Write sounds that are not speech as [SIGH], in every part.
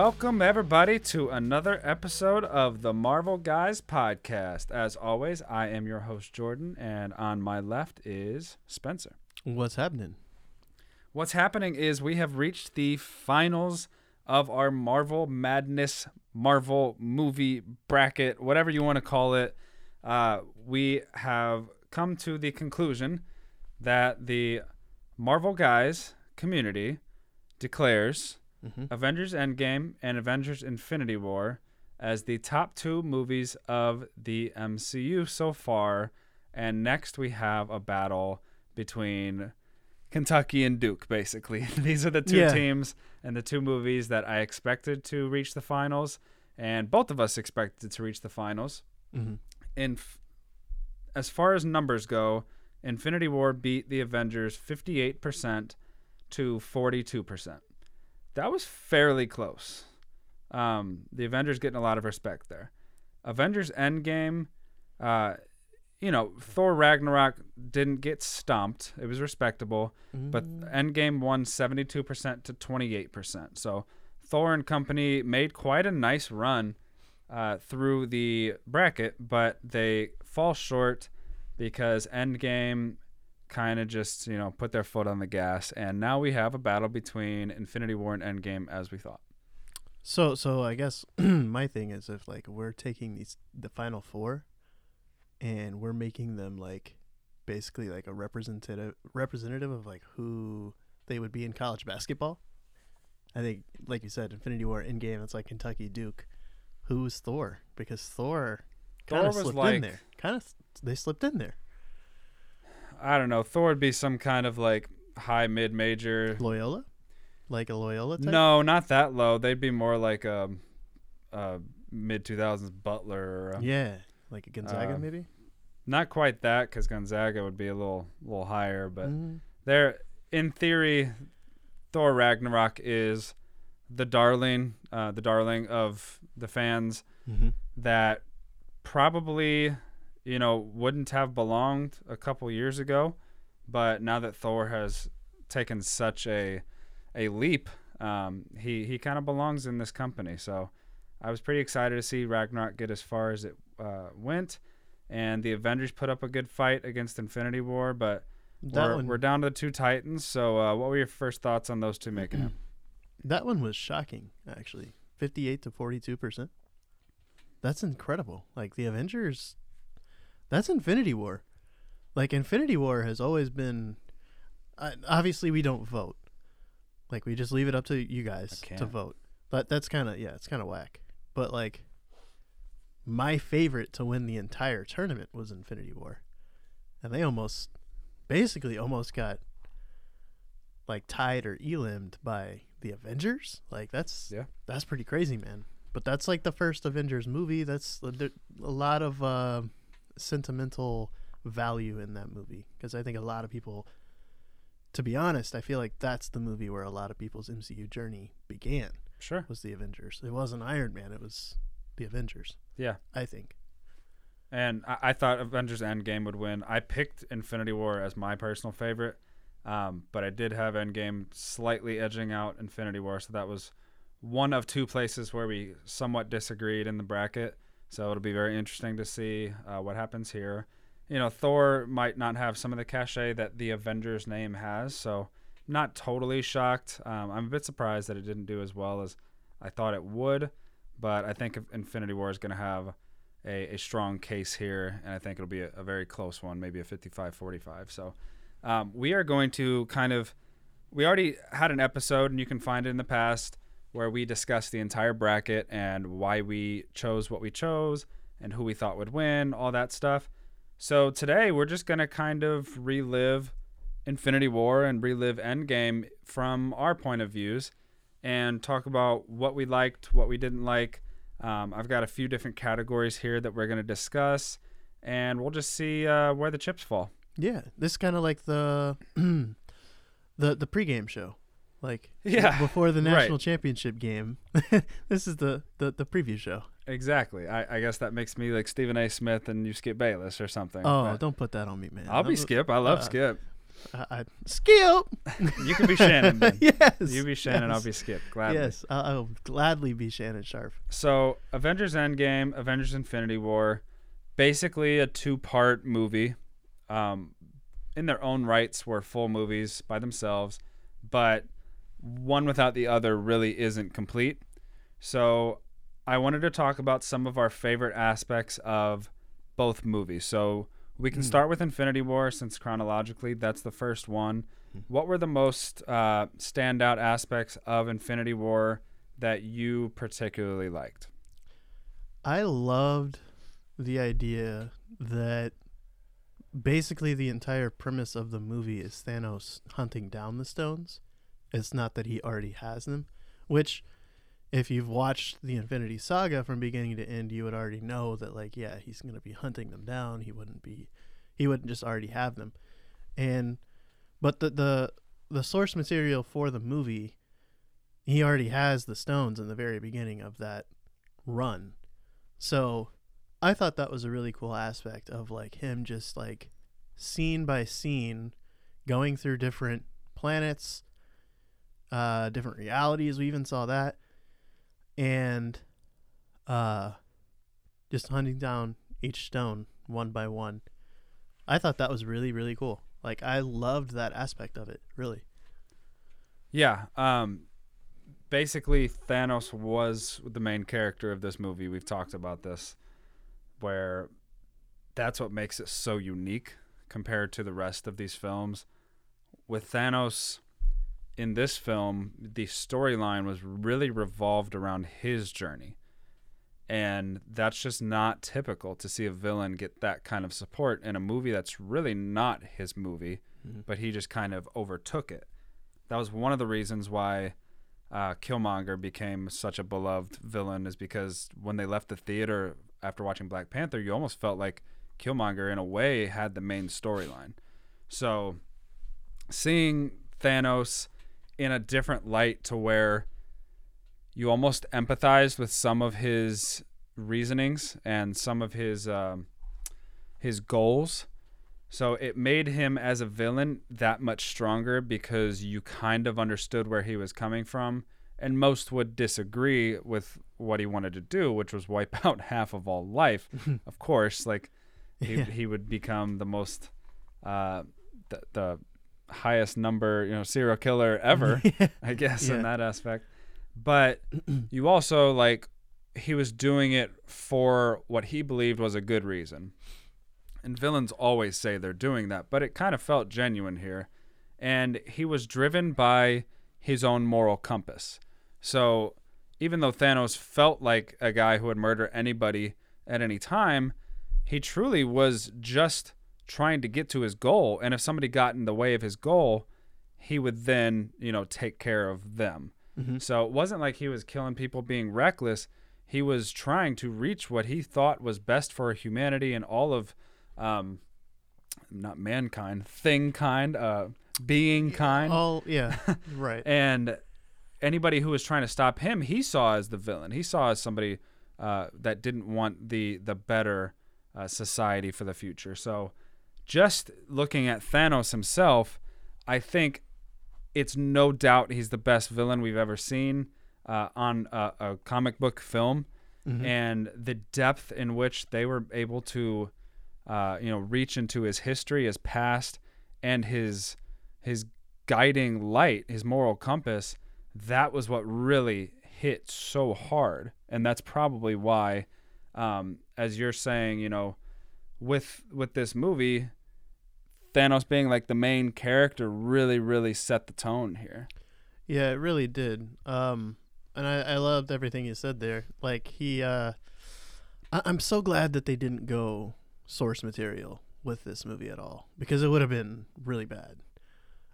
Welcome, everybody, to another episode of the Marvel Guys podcast. As always, I am your host, Jordan, and on my left is Spencer. What's happening? What's happening is we have reached the finals of our Marvel Madness Marvel movie bracket, whatever you want to call it. Uh, we have come to the conclusion that the Marvel Guys community declares Mm-hmm. Avengers Endgame and Avengers Infinity War as the top two movies of the MCU so far. And next we have a battle between Kentucky and Duke, basically. [LAUGHS] These are the two Yeah. teams and the two movies that I expected to reach the finals. And both of us expected to reach the finals. Mm-hmm. In f- as far as numbers go, Infinity War beat the Avengers 58% to 42%. That was fairly close. Um, the Avengers getting a lot of respect there. Avengers Endgame, uh, you know, Thor Ragnarok didn't get stomped. It was respectable, but Endgame won 72% to 28%. So Thor and company made quite a nice run uh, through the bracket, but they fall short because Endgame kind of just you know put their foot on the gas, and now we have a battle between Infinity War and Endgame as we thought. So, so I guess [CLEARS THROAT] my thing is if like we're taking these the final four, and we're making them like basically like a representative representative of like who they would be in college basketball. I think, like you said, Infinity War Endgame. It's like Kentucky Duke. Who's Thor? Because Thor kind of slipped like- in there. Kind of, they slipped in there. I don't know. Thor would be some kind of like high mid major. Loyola, like a Loyola type. No, not that low. They'd be more like a, a mid two thousands Butler. A, Yeah, like a Gonzaga Um, maybe. Not quite that, because Gonzaga would be a little little higher, but. Mhm. there in theory thor ragnarok is the darling uh, the darling of the fans Mhm. that probably you know wouldn't have belonged a couple years ago but now that thor has taken such a a leap um, he he kind of belongs in this company so i was pretty excited to see ragnarok get as far as it uh, went and the avengers put up a good fight against infinity war but That we're, one, we're down to the two Titans. So, uh, what were your first thoughts on those two making it? [CLEARS THROAT] That one was shocking, actually. 58 to 42%. That's incredible. Like the Avengers that's Infinity War. Like Infinity War has always been uh, obviously we don't vote. Like we just leave it up to you guys to vote. But that's kind of yeah, it's kind of whack. But like my favorite to win the entire tournament was Infinity War. And they almost basically almost got like tied or elimed by the Avengers. Like that's Yeah. that's pretty crazy, man. But that's like the first Avengers movie. That's a lot of uh, sentimental value in that movie because I think a lot of people, to be honest, I feel like that's the movie where a lot of people's MCU journey began. Sure. Was the Avengers? It wasn't Iron Man. It was the Avengers. Yeah. I think. And I, I thought Avengers Endgame would win. I picked Infinity War as my personal favorite, um, but I did have Endgame slightly edging out Infinity War. So that was one of two places where we somewhat disagreed in the bracket. So it'll be very interesting to see uh, what happens here. You know, Thor might not have some of the cachet that the Avengers name has, so not totally shocked. Um, I'm a bit surprised that it didn't do as well as I thought it would, but I think Infinity War is going to have a, a strong case here, and I think it'll be a, a very close one, maybe a 55-45. So um, we are going to kind of we already had an episode, and you can find it in the past where we discussed the entire bracket and why we chose what we chose and who we thought would win, all that stuff. So today we're just gonna kind of relive Infinity War and relive Endgame from our point of views and talk about what we liked, what we didn't like. Um, I've got a few different categories here that we're going to discuss, and we'll just see uh, where the chips fall. Yeah, this is kind of like the [CLEARS THROAT] the the pregame show, like Yeah, before the right. national championship game. [LAUGHS] this is the, the the preview show. Exactly. I, I guess that makes me like Stephen A. Smith and you Skip Bayless or something. Oh, but don't put that on me, man. I'll be Skip. I love uh, Skip. I, I Skip. [LAUGHS] You can be Shannon. Then. [LAUGHS] yes. You be Shannon. I'll be Skip. Gladly. Yes, I'll, I'll gladly be Shannon Sharpe. So, Avengers Endgame, Avengers Infinity War, basically a two-part movie. Um, in their own rights, were full movies by themselves, but one without the other really isn't complete. So, I wanted to talk about some of our favorite aspects of both movies. So, we can Mm. start with Infinity War since chronologically that's the first one. Mm. What were the most uh, standout aspects of Infinity War that you particularly liked? I loved the idea that basically the entire premise of the movie is Thanos hunting down the stones. It's not that he already has them, which if you've watched the Infinity Saga from beginning to end, you would already know that like yeah, he's going to be hunting them down. He wouldn't be he wouldn't just already have them. And but the the the source material for the movie he already has the stones in the very beginning of that run. So I thought that was a really cool aspect of like him just like scene by scene going through different planets, uh different realities. We even saw that. And uh just hunting down each stone one by one. I thought that was really really cool. Like I loved that aspect of it, really. Yeah. Um, basically, Thanos was the main character of this movie. We've talked about this, where that's what makes it so unique compared to the rest of these films. With Thanos in this film, the storyline was really revolved around his journey. And that's just not typical to see a villain get that kind of support in a movie that's really not his movie, Mhm. but he just kind of overtook it. That was one of the reasons why uh, Killmonger became such a beloved villain, is because when they left the theater after watching Black Panther, you almost felt like Killmonger, in a way, had the main storyline. So, seeing Thanos in a different light to where you almost empathized with some of his reasonings and some of his um, his goals. So it made him as a villain that much stronger because you kind of understood where he was coming from. And most would disagree with what he wanted to do, which was wipe [LAUGHS] out half of all life. [LAUGHS] of course, like he, Yeah. he would become the most uh, the, the highest number, you know, serial killer [LAUGHS] ever. I guess Yeah. in that aspect. But [CLEARS THROAT] you also like he was doing it for what he believed was a good reason. And villains always say they're doing that, but it kind of felt genuine here. And he was driven by his own moral compass. So even though Thanos felt like a guy who would murder anybody at any time, he truly was just trying to get to his goal. And if somebody got in the way of his goal, he would then, you know, take care of them. Mhm. So it wasn't like he was killing people being reckless. He was trying to reach what he thought was best for humanity and all of, um, not mankind, thing kind, uh, being kind. Oh [LAUGHS] yeah, right. And anybody who was trying to stop him, he saw as the villain. He saw as somebody uh, that didn't want the the better uh, society for the future. So, just looking at Thanos himself, I think it's no doubt he's the best villain we've ever seen uh, on a, a comic book film, Mhm. and the depth in which they were able to, uh, you know, reach into his history, his past, and his his guiding light, his moral compass. That was what really hit so hard, and that's probably why, um, as you're saying, you know, with with this movie, Thanos being like the main character really, really set the tone here. Yeah, it really did. Um, and I, I loved everything you said there. Like he, uh, I, I'm so glad that they didn't go source material with this movie at all because it would have been really bad.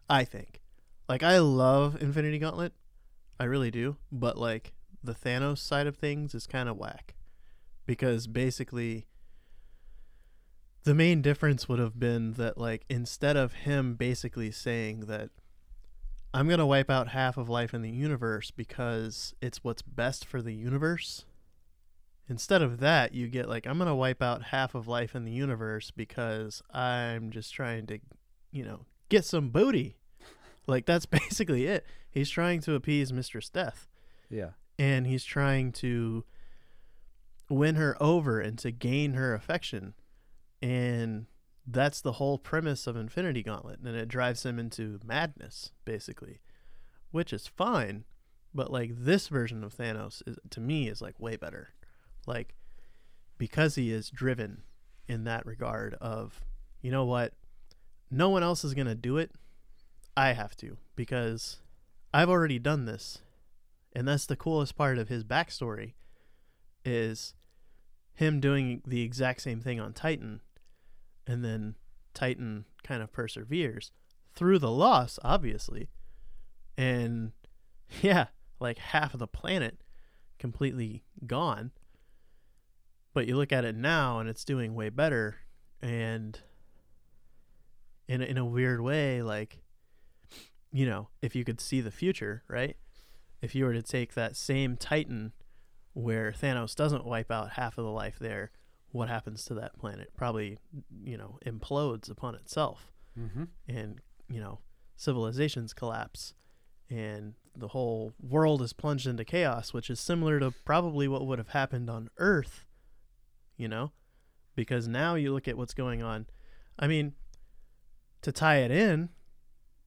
I think. Like I love Infinity Gauntlet, I really do. But like the Thanos side of things is kind of whack because basically the main difference would have been that like instead of him basically saying that I'm going to wipe out half of life in the universe because it's what's best for the universe. Instead of that, you get like, I'm going to wipe out half of life in the universe because I'm just trying to, you know, get some booty. Like that's [LAUGHS] basically it. He's trying to appease Mistress Death Yeah. and he's trying to win her over and to gain her affection. And that's the whole premise of Infinity Gauntlet. And it drives him into madness, basically, which is fine. But like this version of Thanos, is, to me, is like way better. Like, because he is driven in that regard of, you know what? No one else is going to do it. I have to because I've already done this and that's the coolest part of his backstory is him doing the exact same thing on titan and then titan kind of perseveres through the loss obviously. And [LAUGHS] yeah like half of the planet completely gone. But you look at it now and it's doing way better. And in in a weird way like you know if you could see the future right? If you were to take that same Titan where Thanos doesn't wipe out half of the life there, what happens to that planet? Probably, you know, implodes upon itself Mm-hmm. and, you know, civilizations collapse and the whole world is plunged into chaos, which is similar to probably what would have happened on Earth, you know? Because now you look at what's going on. I mean, to tie it in,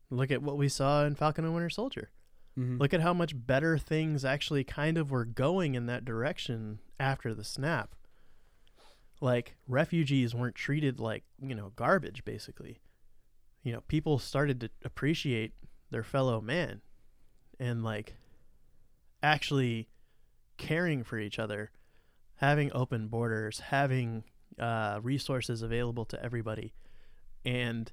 look at what we saw in Falcon and Winter Soldier. Mm-hmm. Look at how much better things actually kind of were going in that direction after the snap. Like refugees weren't treated like, you know, garbage basically. You know, people started to appreciate their fellow man and like actually caring for each other, having open borders, having uh, resources available to everybody. And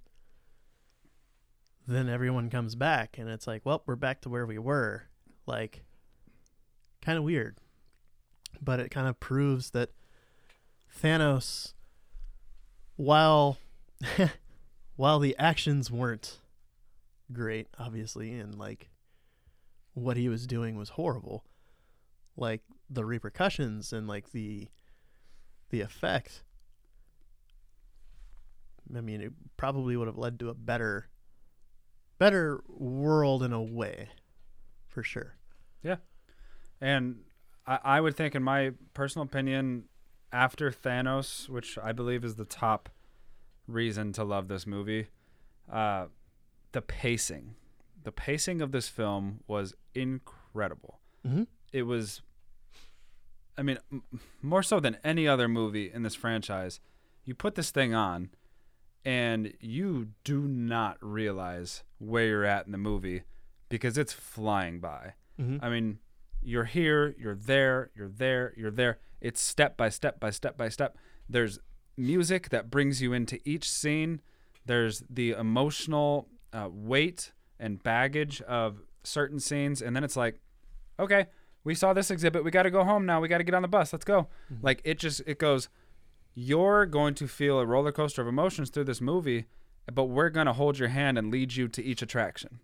then everyone comes back and it's like, well, we're back to where we were. Like, kind of weird. But it kind of proves that Thanos, while [LAUGHS] while the actions weren't great, obviously, and like what he was doing was horrible, like the repercussions and like the the effect. I mean, it probably would have led to a better better world in a way, for sure. Yeah, and I, I would think, in my personal opinion, after Thanos, which I believe is the top reason to love this movie, uh, the pacing. The pacing of this film was incredible. Mm-hmm. It was, I mean, m- more so than any other movie in this franchise. You put this thing on, and you do not realize where you're at in the movie because it's flying by. Mm-hmm. I mean, you're here, you're there, you're there, you're there. It's step by step by step by step. There's music that brings you into each scene. There's the emotional uh, weight and baggage of certain scenes, and then it's like, okay, we saw this exhibit. We got to go home now. We got to get on the bus. Let's go. Mhm. Like it just it goes. You're going to feel a roller coaster of emotions through this movie, but we're going to hold your hand and lead you to each attraction.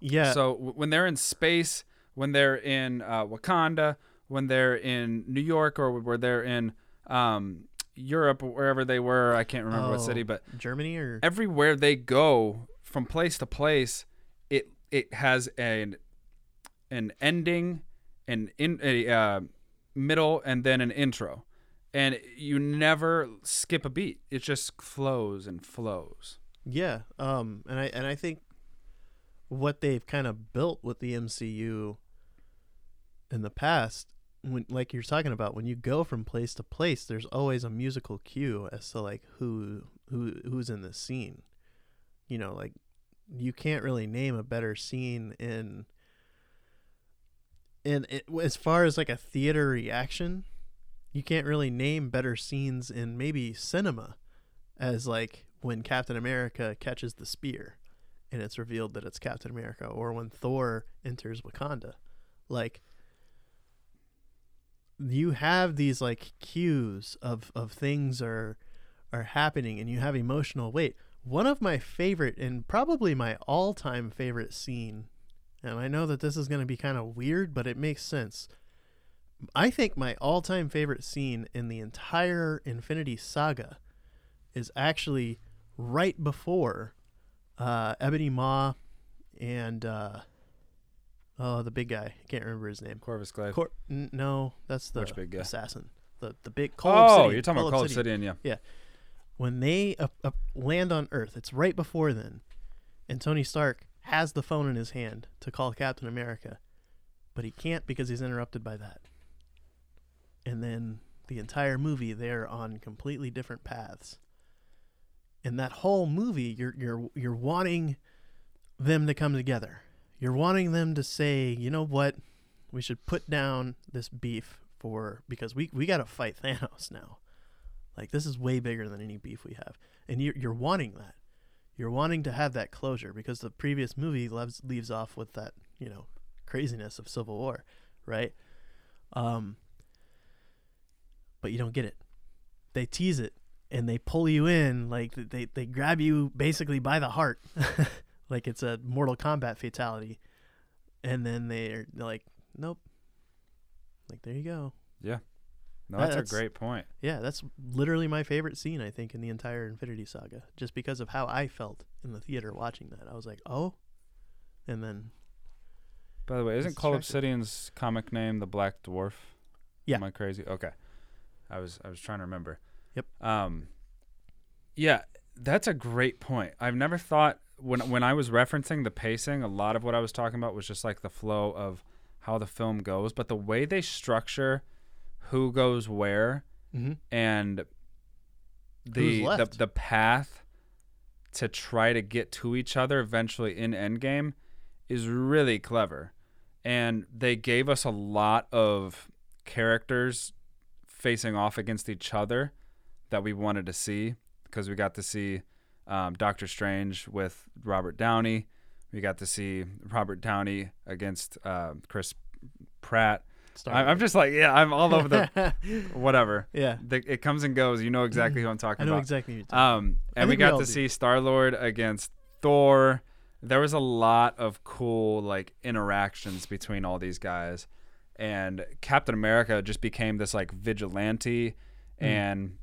yeah, So w- when they're in space, when they're in uh, Wakanda, when they're in New York, or where they're in um, Europe, wherever they were, I can't remember what Oh. city, but Germany or everywhere they go from place to place, it it has an an ending, an in a uh, middle, and then an intro, and you never skip a beat. It just flows and flows. Yeah, um, and I and I think what they've kind of built with the MCU in the past, when like you're talking about, when you go from place to place, there's always a musical cue as to like who who who's in the scene. You know, like you can't really name a better scene in in it, as far as like a theater reaction. You can't really name better scenes in maybe cinema as like when Captain America catches the spear and it's revealed that it's Captain America or when Thor enters Wakanda. Like you have these like cues of of things are are happening and you have emotional weight. One of my favorite and probably my all-time favorite scene and I know that this is going to be kind of weird but it makes sense. I think my all-time favorite scene in the entire Infinity Saga is actually right before uh, Ebony Maw, and uh, oh, the big guy. I can't remember his name. Corvus Glaive. Cor- n- no, that's the Which big guy? assassin. The the big Cull oh, Obsidian. you're talking about Cull Obsidian. Obsidian, yeah. When they uh, uh, land on Earth, it's right before then, and Tony Stark has the phone in his hand to call Captain America, but he can't because he's interrupted by that. And then the entire movie, they're on completely different paths. And that whole movie, you're you're you're wanting them to come together. You're wanting them to say, you know what, we should put down this beef for because we we got to fight [LAUGHS] Thanos now. Like this is way bigger than any beef we have, and you're you're wanting that. You're wanting to have that closure because the previous movie leaves leaves off with that you know craziness of Civil War, right? Um, but you don't get it. They tease it and they pull you in like they they grab you basically by the heart, [LAUGHS] like it's a Mortal Kombat fatality, and then they're, they're like, nope. Like there you go. Yeah, no, that's, That's- a great point. Yeah, that's literally my favorite scene, I think, in the entire Infinity Saga. Just because of how I felt in the theater watching that. I was like, oh. And then, By the way, isn't Cull. Obsidian's comic name the Black Dwarf? Yeah. Am I crazy? Okay. I was I was trying to remember. Yep. Um Yeah, that's a great point. I've never thought when when I was referencing the pacing, a lot of what I was talking about was just like the flow of how the film goes, but the way they structure who goes where mm-hmm. and the the, the path to try to get to each other eventually in Endgame is really clever. And they gave us a lot of characters facing off against each other that we wanted to see because we got to see um, Doctor Strange with Robert Downey. We got to see Robert Downey against uh, Chris Pratt. I, I'm just like, yeah, I'm all over the [LAUGHS] whatever. yeah, The, it comes and goes. You know exactly who I'm talking about. I know about. exactly what you're talking Um, and we think we got to do. see Star Lord against Thor. There was a lot of cool like interactions between all these guys, and Captain America just became this like vigilante, Mm. and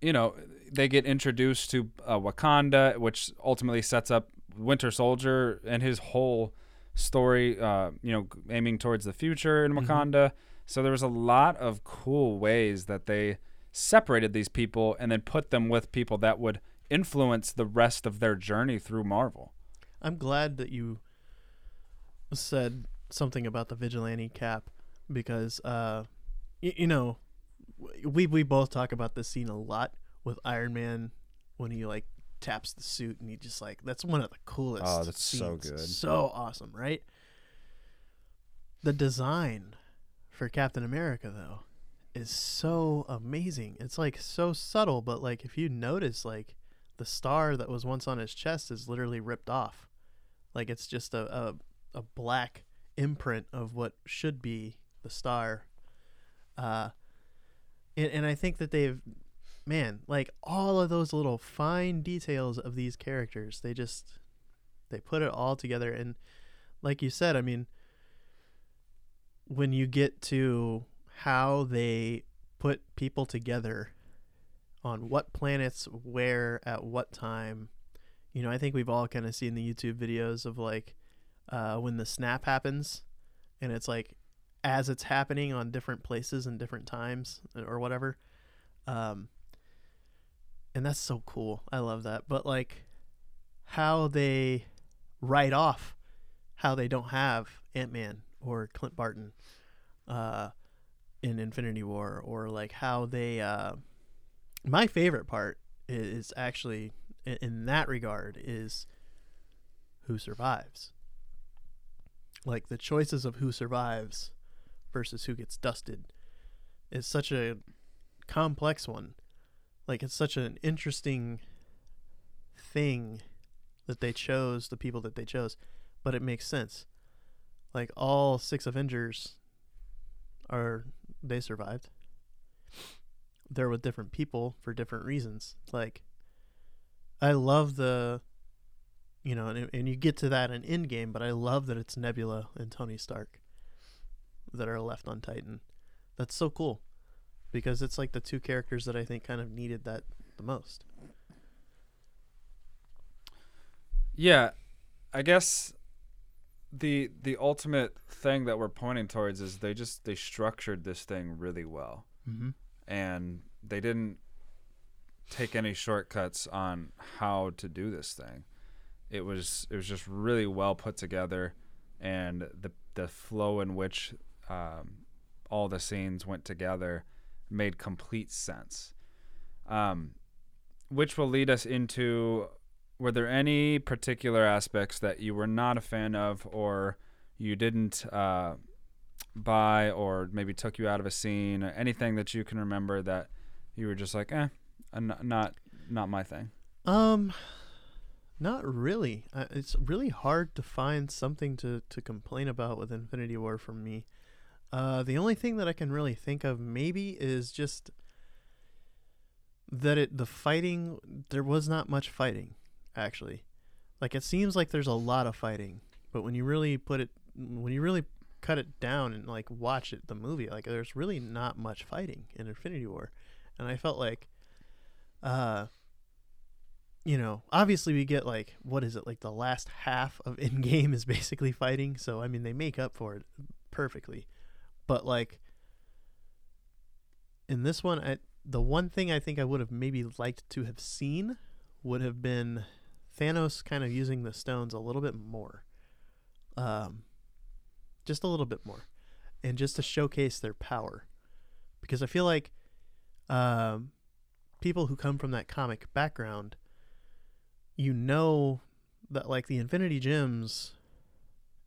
you know they get introduced to uh, Wakanda, which ultimately sets up Winter Soldier and his whole story. Uh, you know, aiming towards the future in Mhm. Wakanda. So there was a lot of cool ways that they separated these people and then put them with people that would influence the rest of their journey through Marvel. I'm glad that you said something about the vigilante cap because uh y- you know we we both talk about this scene a lot with Iron Man when he like taps the suit and he just like that's one of the coolest Oh, that's so good. so awesome right? The design for Captain America though is so amazing. It's like so subtle but like if you notice like the star that was once on his chest is literally ripped off. Like it's just a, a, a black imprint of what should be the star. Uh and, and i think that they've man like all of those little fine details of these characters they just they put it all together. And like you said i mean when you get to how they put people together on what planets where at what time you know i think we've all kind of seen the youtube videos of like uh, when the snap happens and it's like as it's happening on different places and different times or whatever um, and that's so cool. I love that. But like how they write off how they don't have ant-man or clint barton uh, in infinity war or like how they uh, my favorite part is actually in that regard is who survives. Like the choices of who survives versus who gets dusted is such a complex one like it's such an interesting thing that they chose the people that they chose but it makes sense like all six avengers are they survived they're with different people for different reasons. Like, I love the, you know, and, and you get to that in Endgame, but I love that it's Nebula and Tony Stark that are left on Titan. That's so cool because it's like the two characters that I think kind of needed that the most. Yeah, I guess the the ultimate thing that we're pointing towards is they just they structured this thing really well, Mm-hmm. and they didn't take any shortcuts on how to do this thing. It was it was just really well put together, and the the flow in which um, all the scenes went together made complete sense. Um, which will lead us into were there any particular aspects that you were not a fan of or you didn't uh, buy or maybe took you out of a scene or anything that you can remember that you were just like eh not not my thing Um, not really. Uh, it's really hard to find something to to complain about with Infinity War for me. Uh, the only thing that I can really think of maybe is just that it the fighting there was not much fighting actually. Like it seems like there's a lot of fighting, but when you really put it when you really cut it down and like watch it the movie, like there's really not much fighting in Infinity War. And I felt like uh you know, obviously we get like what is it like the last half of [LAUGHS] Endgame is basically fighting, so I mean they make up for it perfectly. But like in this one, I, the one thing I think I would have maybe liked to have seen would have been Thanos kind of using the stones a little bit more, um, just a little bit more, and just to showcase their power, because I feel like um, people who come from that comic background you know that like the Infinity Gems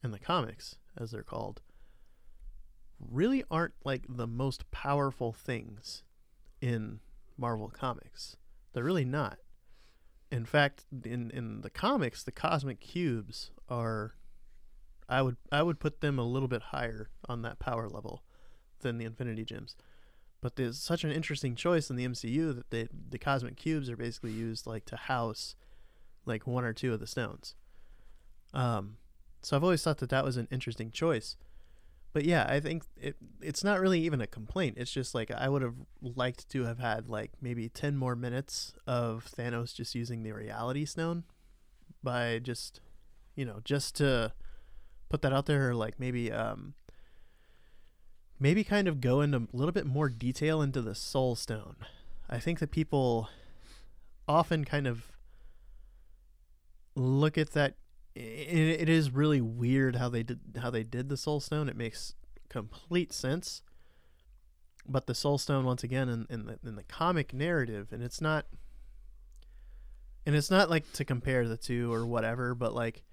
and the comics, as they're called, really aren't like the most powerful things in Marvel comics. They're really not. In fact, in in the comics, the cosmic cubes are I would I would put them a little bit higher on that power level than the Infinity Gems. But there's such an interesting choice in the MCU that the the cosmic cubes are basically used like to house like one or two of the stones. Um, so I've always thought that that was an interesting choice. But yeah, I think it it's not really even a complaint. It's just like I would have liked to have had like maybe 10 more minutes of Thanos just using the reality stone by just you know, just to put that out there or like maybe um maybe kind of go into a little bit more detail into the soul stone. I think that people often kind of look at that it, it is really weird how they did how they did the soul stone. It makes complete sense. But the soul stone once again in, in the in the comic narrative and it's not and it's not like to compare the two or whatever but like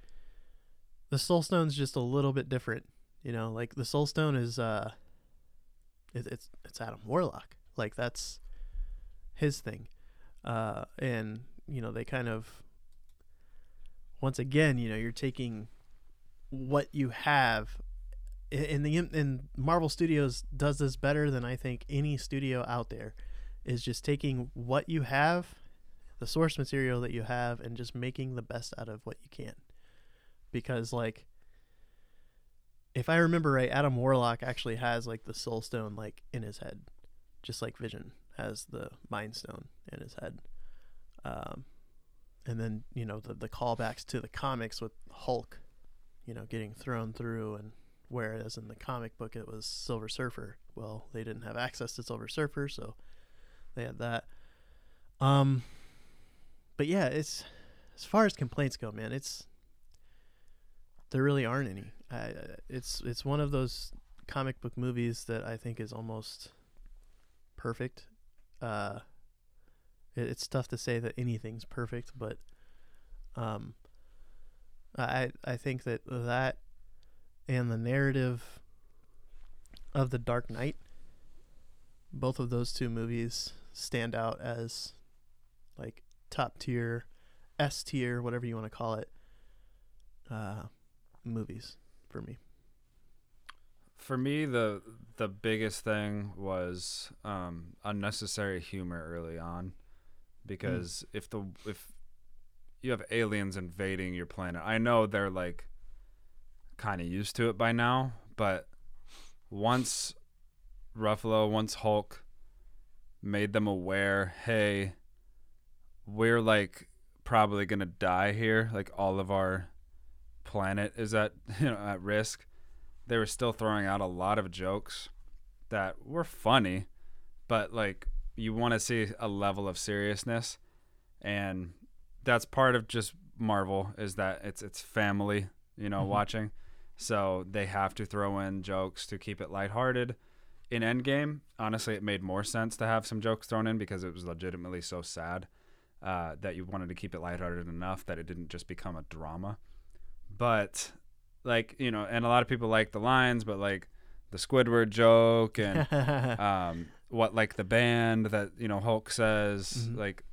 the soul stone's just a little bit different you know? Like the soul stone is uh it, it's it's adam warlock. Like that's his thing. Uh and you know they kind of once again, you know, you're taking what you have in the in Marvel Studios does this better than I think any studio out there is just taking what you have, the source material that you have and just making the best out of what you can. Because like if I remember right, Adam Warlock actually has like the soul stone like in his head. Just like Vision has the mind stone in his head. Um and then you know the the callbacks to the comics with Hulk, you know, getting thrown through, and whereas in the comic book it was Silver Surfer. Well, they didn't have access to Silver Surfer, so they had that. Um, but yeah, it's as far as complaints go, man. It's there really aren't any. I, it's it's one of those comic book movies that I think is almost perfect. Uh, it, it's tough to say that anything's perfect, but um, I I think that that and the narrative of the Dark Knight, both of those two movies stand out as like top tier, S tier, whatever you want to call it, uh, movies for me. For me, the the biggest thing was um, unnecessary humor early on, because mm. if the if you have aliens invading your planet, I know they're like kind of used to it by now, but once Ruffalo, once Hulk made them aware, hey, we're like probably gonna die here. Like all of our planet is at [LAUGHS] you know at risk. They were still throwing out a lot of jokes that were funny, but like you want to see a level of seriousness, and that's part of just Marvel is that it's it's family, you know, Mhm. watching. So they have to throw in jokes to keep it lighthearted. In Endgame, honestly, it made more sense to have some jokes thrown in because it was legitimately so sad uh, that you wanted to keep it lighthearted enough that it didn't just become a drama. But like you know, and a lot of people like the lines, but like the Squidward joke and [LAUGHS] um, what like the band that you know Hulk says Mhm. like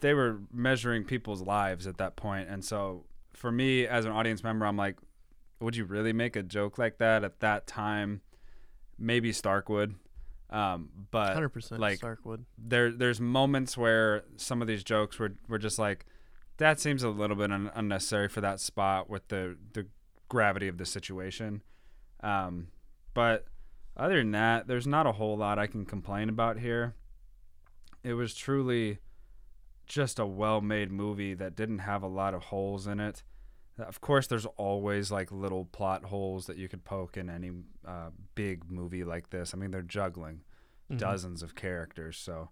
they were measuring people's lives at that point and so for me as an audience member I'm like would you really make a joke like that at that time maybe Stark would um, but Hundred percent like- Starkwood. there there's moments where some of these jokes were were just like that seems a little bit un- unnecessary for that spot with the the gravity of the situation um, but other than that there's not a whole lot I can complain about here. It was truly just a well-made movie that didn't have a lot of holes in it. Of course there's always like little plot holes that you could poke in any uh, big movie like this. I mean they're juggling Mhm. dozens of characters so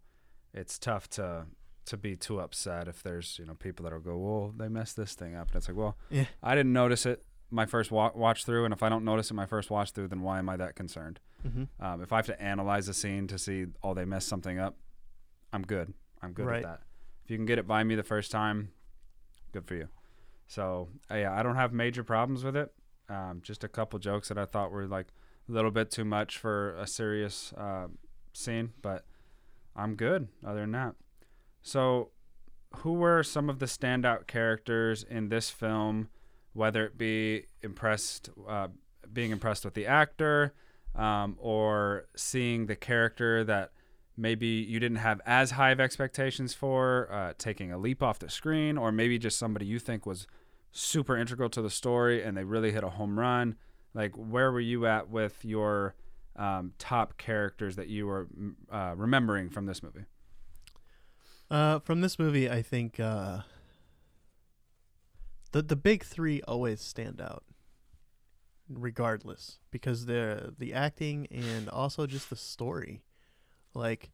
it's tough to to be too upset if there's you know people that'll go well they messed this thing up. And it's like well Yeah. i didn't notice it my first wa- watch through and if i don't notice it my first watch through then why am i that concerned Mhm. um, if i have to analyze a scene to see oh they messed something up i'm good i'm good Right. with that if you can get it by me the first time good for you so uh, yeah i don't have major problems with it um, just a couple jokes that i thought were like a little bit too much for a serious uh, scene, but I'm good other than that. So, who were some of the standout characters in this film? Whether it be impressed, uh, being impressed with the actor, um, or seeing the character that maybe you didn't have as high of expectations for, uh, taking a leap off the screen, or maybe just somebody you think was super integral to the story and they really hit a home run. Like, where were you at with your um, top characters that you were uh, remembering from this movie? Uh, from this movie, I think uh, the the big three always stand out, regardless, because the the acting and also just the story, like.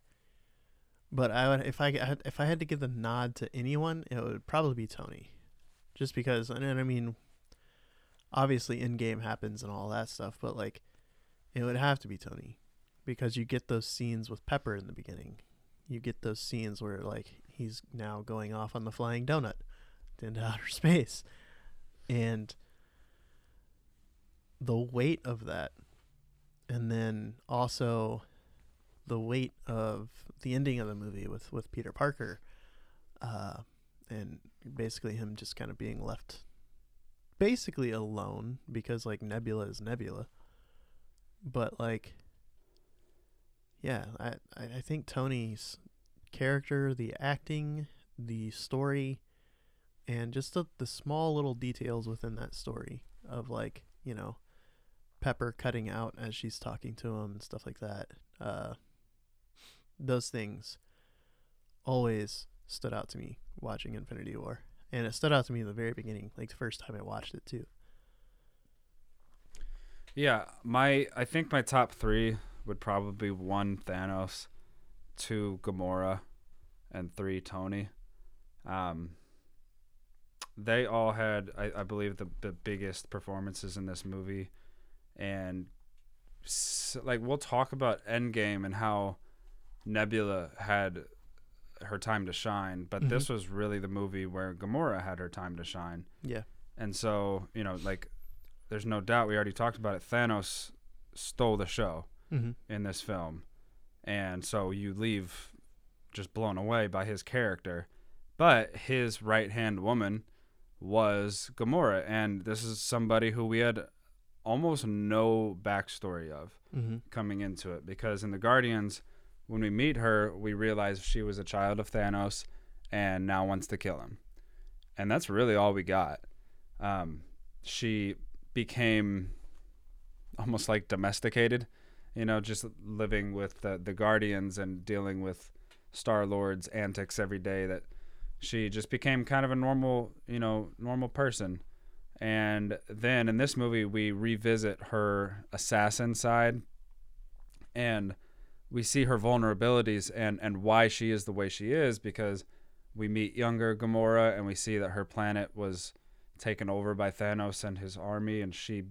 But I would if I if I had to give the nod to anyone, it would probably be Tony, just because. And I mean, obviously, Endgame happens and all that stuff, but like, it would have to be Tony, because you get those scenes with Pepper in the beginning you get those scenes where like he's now going off on the flying donut into [LAUGHS] outer space. And the weight of that and then also the weight of the ending of the movie with with Peter Parker uh and basically him just kind of being left basically alone because like Nebula is Nebula. But like yeah, I I I think Tony's character, the acting, the story, and just the the small little details within that story of like you know Pepper cutting out as she's talking to him and stuff like that. Uh, those things always stood out to me watching Infinity War, and it stood out to me in the very beginning, like the first time I watched it too. Yeah, my I think my top three would probably be one Thanos, two Gamora, and three Tony. Um, they all had, I, I believe, the the biggest performances in this movie, and s- like we'll talk about Endgame and how Nebula had her time to shine, but this was really the movie where Gamora had her time to shine. Yeah. And so, you know, like, there's no doubt we already talked about it. Thanos stole the show Mm-hmm. in this film. And so you leave just blown away by his character. But his right hand woman was Gamora. And this is somebody who we had almost no backstory of Mm-hmm. coming into it because in the Guardians, when we meet her, we realize she was a child of Thanos and now wants to kill him. And that's really all we got. Um, she became almost like domesticated, you know, just living with the, the Guardians and dealing with Star Lord's antics every day that she just became kind of a normal, you know, normal person. And then in this movie, we revisit her assassin side and we see her vulnerabilities and, and why she is the way she is because we meet younger Gamora and we see that her planet was taken over by Thanos and his army and she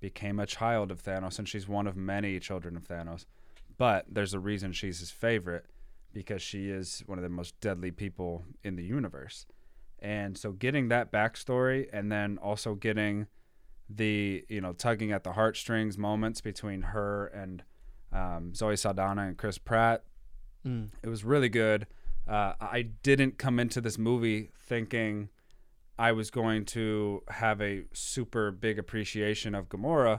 became a child of Thanos and she's one of many children of Thanos. But there's a reason she's his favorite because she is one of the most deadly people in the universe. And so getting that backstory and then also getting the, you know, tugging at the heartstrings moments between her and um, Zoe Saldana and Chris Pratt, Mm. it was really good. Uh, I didn't come into this movie thinking I was going to have a super big appreciation of Gamora.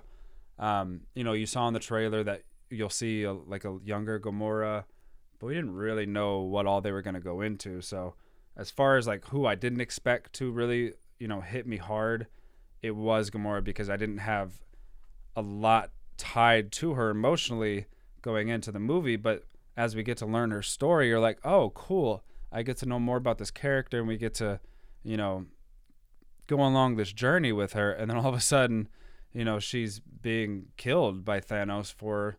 Um, you know, you saw in the trailer that you'll see a, like a younger Gamora, but we didn't really know what all they were going to go into. So, as far as like who I didn't expect to really, you know, hit me hard, it was Gamora because I didn't have a lot tied to her emotionally going into the movie, but as we get to learn her story, you're like, oh, cool. I get to know more about this character, and we get to, you know, go along this journey with her. And then all of a sudden, you know, she's being killed by Thanos for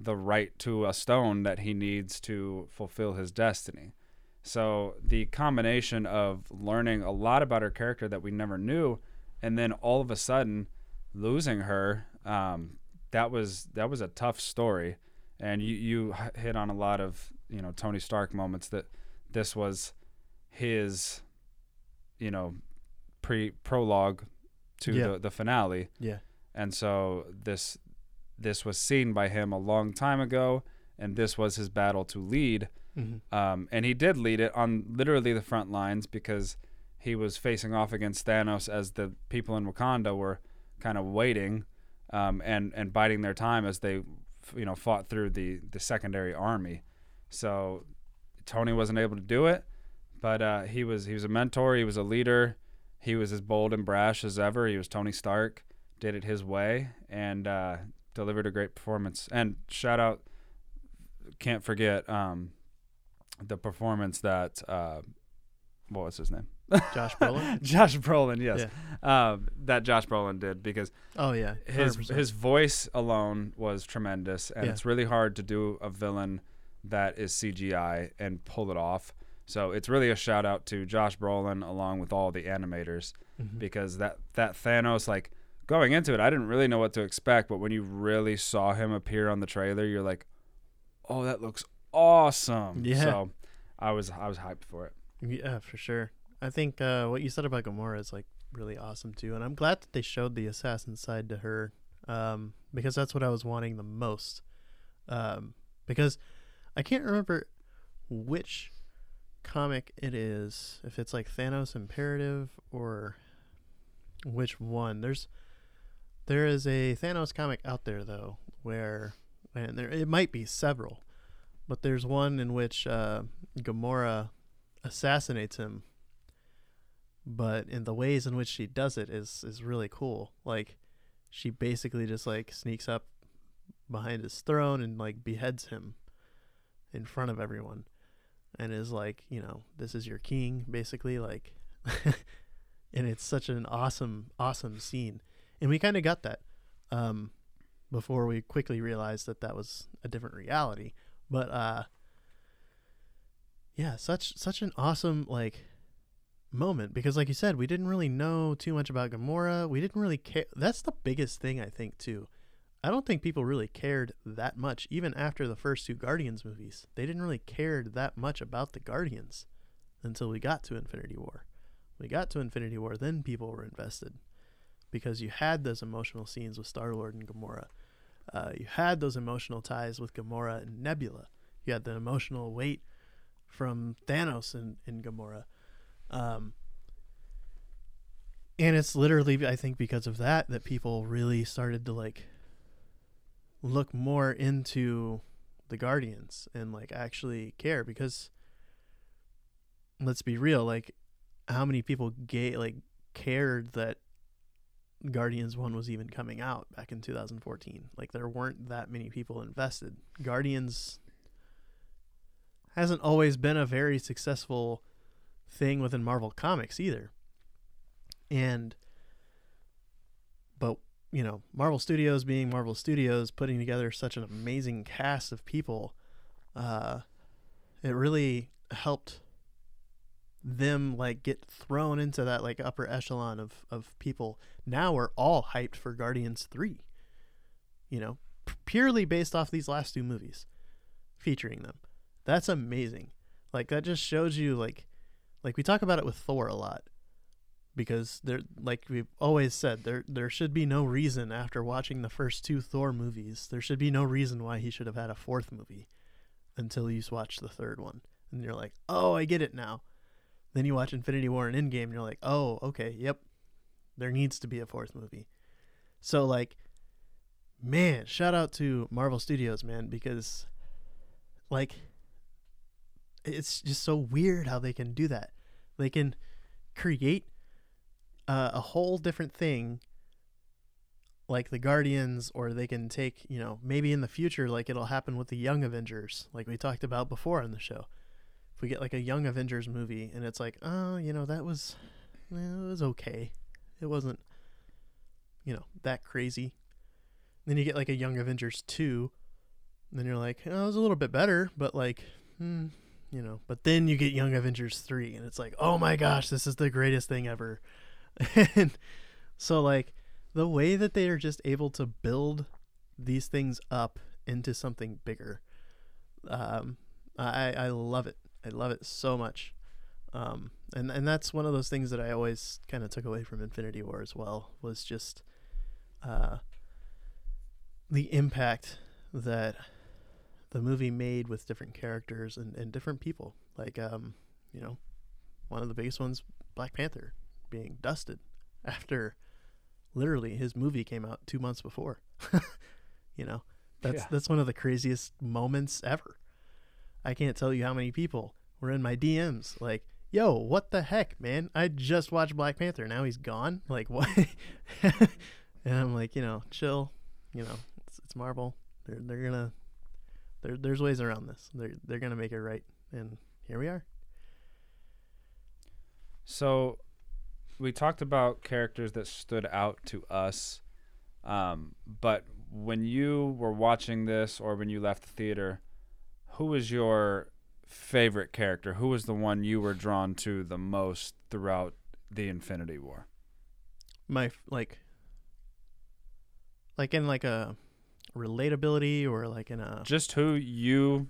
the right to a stone that he needs to fulfill his destiny. So the combination of learning a lot about her character that we never knew, and then all of a sudden losing her, um, that was that was a tough story and you you hit on a lot of you know Tony Stark moments that this was his you know pre prologue to Yeah. the the finale Yeah. and so this this was seen by him a long time ago and this was his battle to lead Mm-hmm. um, and he did lead it on literally the front lines because he was facing off against Thanos as the people in Wakanda were kind of waiting um, and and biding their time as they you know fought through the the secondary army. So Tony wasn't able to do it, but uh, he was he was a mentor. He was a leader. He was as bold and brash as ever. He was Tony Stark. Did it his way and uh, delivered a great performance. And shout out, can't forget um, the performance that uh, what was his name? Josh [LAUGHS] Brolin. Josh Brolin, yes, um, that Josh Brolin did because Oh yeah. his 100%. his voice alone was tremendous, and Yeah. it's really hard to do a villain that is CGI and pull it off. So it's really a shout out to Josh Brolin along with all the animators Mhm. because that that Thanos like going into it, I didn't really know what to expect, but when you really saw him appear on the trailer, you're like, "Oh, that looks awesome!" Yeah. So I was I was hyped for it. Yeah, for sure. I think uh, what you said about Gamora is like really awesome too, and I'm glad that they showed the assassin side to her, um, because that's what I was wanting the most. Um, because I can't remember which comic it is, if it's like Thanos Imperative or which one. There's there is a Thanos comic out there though, where and there it might be several, but there's one in which uh, Gamora assassinates him. But in the ways in which she does it is is really cool. Like she basically just like sneaks up behind his throne and like beheads him in front of everyone and is like you know this is your king basically like [LAUGHS] and it's such an awesome awesome scene and we kind of got that um before we quickly realized that that was a different reality. But uh yeah such such an awesome like moment because like you said we didn't really know too much about Gamora. We didn't really care that's the biggest thing I think too. I don't think people really cared that much even after the first two Guardians movies. They didn't really cared that much about the Guardians until we got to Infinity War. We got to Infinity War then people were invested because you had those emotional scenes with Star-Lord and Gamora. Uh, you had those emotional ties with Gamora and Nebula. You had the emotional weight from Thanos and, and Gamora. Um, and it's literally, I think, because of that that people really started to like look more into the Guardians and like actually care because let's be real, like how many people gay like cared that Guardians 1 was even coming out back in 2014. Like there weren't that many people invested. Guardians hasn't always been a very successful thing within Marvel Comics either. And but you know, Marvel Studios being Marvel Studios putting together such an amazing cast of people, uh it really helped them like get thrown into that like upper echelon of of people. Now we're all hyped for Guardians 3. You know, p- purely based off these last two movies featuring them. That's amazing. Like that just shows you like like we talk about it with Thor a lot because there like we've always said there there should be no reason after watching the first two Thor movies there should be no reason why he should have had a fourth movie until you watch the third one and you're like oh I get it now then you watch Infinity War and Endgame and you're like oh okay yep there needs to be a fourth movie so like man shout out to Marvel Studios man because like it's just so weird how they can do that. They can create uh, a whole different thing like the Guardians or they can take, you know, maybe in the future like it'll happen with the Young Avengers like we talked about before on the show. If we get like a Young Avengers movie and it's like, "Oh, you know, that was well, it was okay. It wasn't you know, that crazy." Then you get like a Young Avengers 2 and then you're like, oh, it was a little bit better, but like, hmm, you know. But then you get Young Avengers 3, and it's like, oh my gosh, this is the greatest thing ever. [LAUGHS] and so, like, the way that they are just able to build these things up into something bigger, um, I, I love it. I love it so much. Um, and, and that's one of those things that I always kind of took away from Infinity War as well, was just uh, the impact that the movie made with different characters and, and different people. Like, um, you know, one of the biggest ones, Black Panther, being dusted [LAUGHS] after literally his movie came out two months before. [LAUGHS] you know, that's Yeah. that's one of the craziest moments ever. I can't tell you how many people were in my DMs like, "Yo, what the heck, man? I just watched Black Panther. Now he's gone. [LAUGHS] Like what?" [LAUGHS] and I'm like, you know, chill. You know, it's, it's Marvel. They're they're gonna there, there's ways around this. They're they're gonna make it right, and here we are. So we talked about characters that stood out to us. Um, but when you were watching this or when you left the theater, who was your favorite character? Who was the one you were drawn to the most throughout the Infinity War? My like, like in like a relatability or like in a Just who you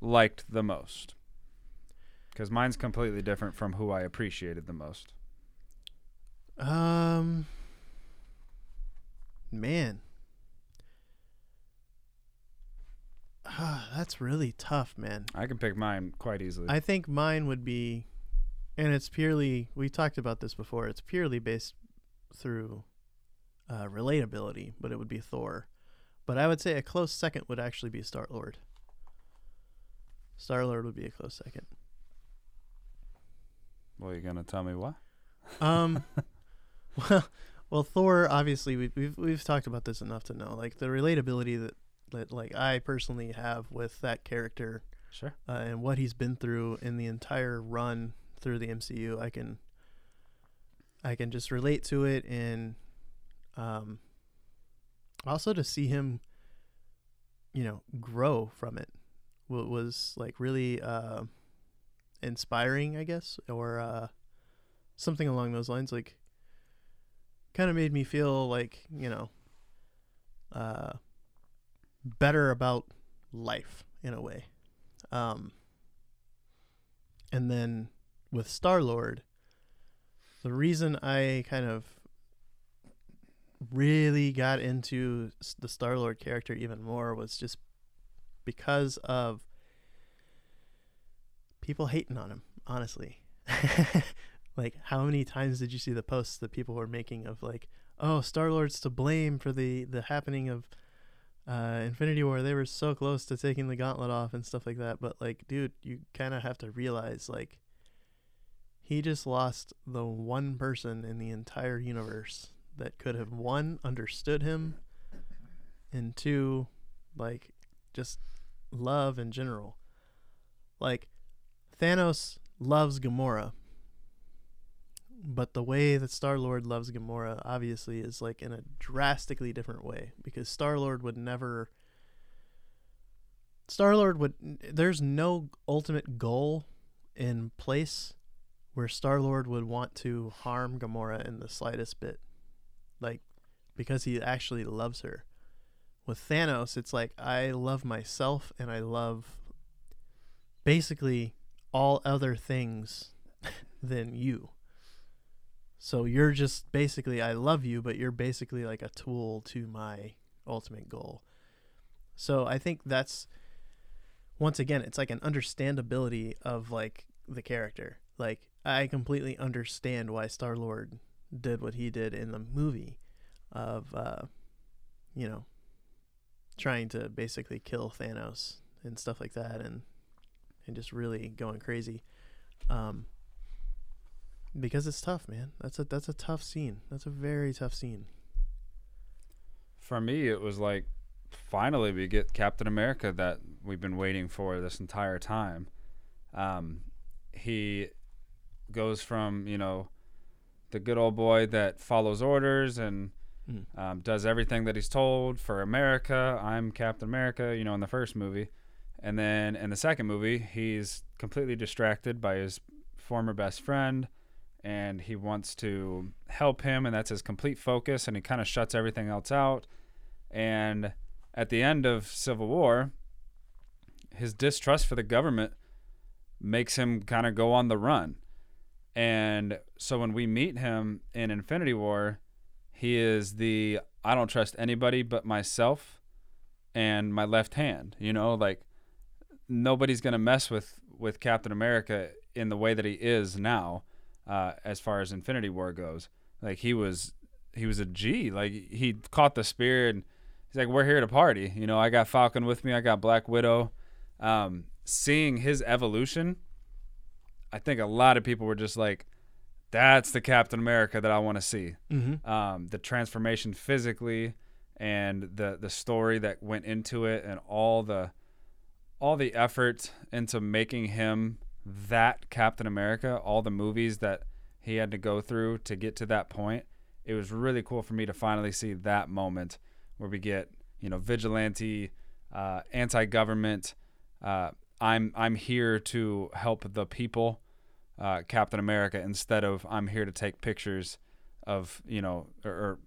liked the most. Because mine's completely different from who I appreciated the most. um, man, ah, [SIGHS] that's really tough, man. I can pick mine quite easily. I think mine would be, and it's purely we talked about this before. It's purely based through uh, relatability, but it would be Thor. But I would say a close second would actually be Star Lord. Star Lord would be a close second. well, you're gonna tell me why? Um, [LAUGHS] well, well, Thor. Obviously, we, we've we've talked about this enough to know like the relatability that that like I personally have with that character Sure. uh, and what he's been through in the entire run through the MCU, I can I can just relate to it and um also to see him you know grow from it was like really uh inspiring, I guess, or uh something along those lines like kind of made me feel like, you know, uh better about life in a way. Um, and then with Star Lord, the reason I kind of really got into the Star Lord character even more was just because of people hating on him, honestly. [LAUGHS] like, how many times did you see the posts that people were making of, like, oh, Star Lord's to blame for the, the happening of uh, Infinity War, they were so close to taking the gauntlet off and stuff like that. But like, dude, you kind of have to realize like he just lost the one person in the entire universe that could have one understood him, and two, like, just love in general. Like, Thanos loves Gamora, but the way that Star Lord loves Gamora obviously is like in a drastically different way because Star Lord would never. Star Lord would. There's no ultimate goal in place where Star Lord would want to harm Gamora in the slightest bit, like because he actually loves her. With Thanos, it's like I love myself and I love basically all other things [LAUGHS] than you. So you're just basically, I love you, but you're basically like a tool to my ultimate goal. So I think that's, once again, it's like an understandability of like the character. Like, I completely understand why Star Lord did what he did in the movie of, uh, you know, trying to basically kill Thanos and stuff like that and, and just really going crazy. Um, because it's tough, man. That's a that's a tough scene. That's a very tough scene. For me, it was like finally we get Captain America that we've been waiting for this entire time. Um, he goes from you know the good old boy that follows orders and mm. um, does everything that he's told for America. I'm Captain America, you know, in the first movie, and then in the second movie, he's completely distracted by his former best friend and he wants to help him and that's his complete focus and he kind of shuts everything else out. And at the end of civil war his distrust for the government makes him kind of go on the run. And so when we meet him in infinity war he is the i don't trust anybody but myself and my left hand you know like nobody's going to mess with with captain america in the way that he is now uh, as far as Infinity War goes. Like he was he was a G. Like he caught the spirit. And he's like, we're here to party. You know, I got Falcon with me. I got Black Widow. Um, seeing his evolution, I think a lot of people were just like, that's the Captain America that I want to see. Mm-hmm. Um, the transformation physically and the the story that went into it and all the all the effort into making him that Captain America, all the movies that he had to go through to get to that point, it was really cool for me to finally see that moment where we get, you know, vigilante, uh, anti-government. Uh, I'm I'm here to help the people, uh, Captain America, instead of I'm here to take pictures of you know or, or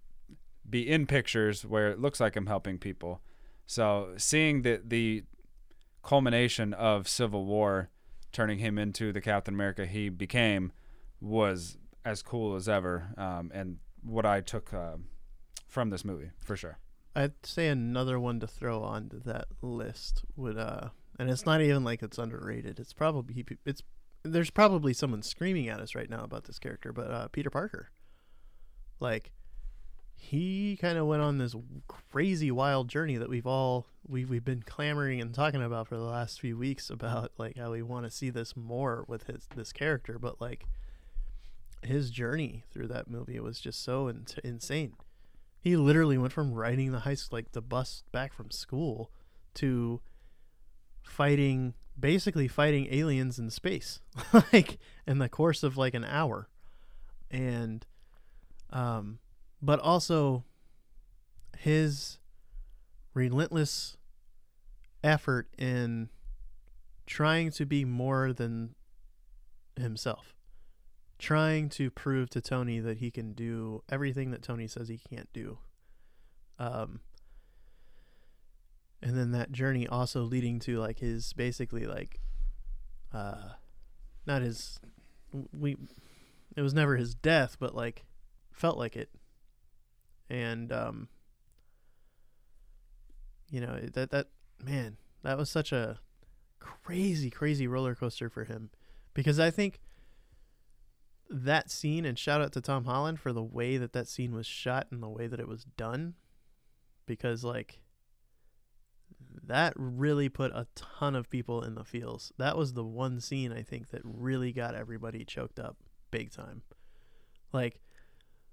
be in pictures where it looks like I'm helping people. So seeing the the culmination of Civil War turning him into the Captain America he became was as cool as ever, um, and what I took uh, from this movie for sure. I'd say another one to throw onto that list would, uh, and it's not even like it's underrated. It's probably it's there's probably someone screaming at us right now about this character, but uh, Peter Parker, like he kind of went on this crazy wild journey that we've all we've, we've been clamoring and talking about for the last few weeks about like how we want to see this more with his this character but like his journey through that movie was just so in- insane. He literally went from riding the high like the bus back from school to fighting basically fighting aliens in space [LAUGHS] like in the course of like an hour. And um but also his relentless effort in trying to be more than himself trying to prove to Tony that he can do everything that Tony says he can't do. Um and then that journey also leading to like his basically like uh not his we it was never his death but like felt like it and um, you know that that man that was such a crazy crazy roller coaster for him because I think that scene and shout out to Tom Holland for the way that that scene was shot and the way that it was done because like that really put a ton of people in the feels. That was the one scene I think that really got everybody choked up big time. Like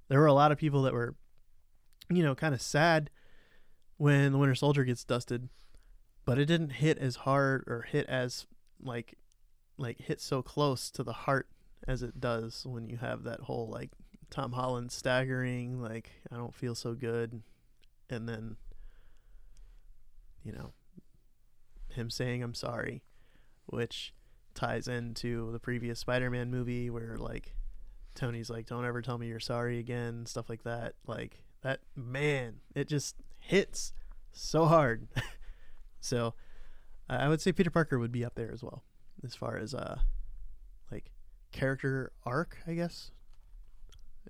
there were a lot of people that were you know, kind of sad when the Winter Soldier gets dusted, but it didn't hit as hard or hit as like like hit so close to the heart as it does when you have that whole like Tom Holland staggering, like I don't feel so good, and then you know him saying I'm sorry, which ties into the previous Spider-Man movie where like Tony's like don't ever tell me you're sorry again, stuff like that. Like that man, it just hits so hard. [LAUGHS] so I would say Peter Parker would be up there as well as far as uh like character arc, I guess.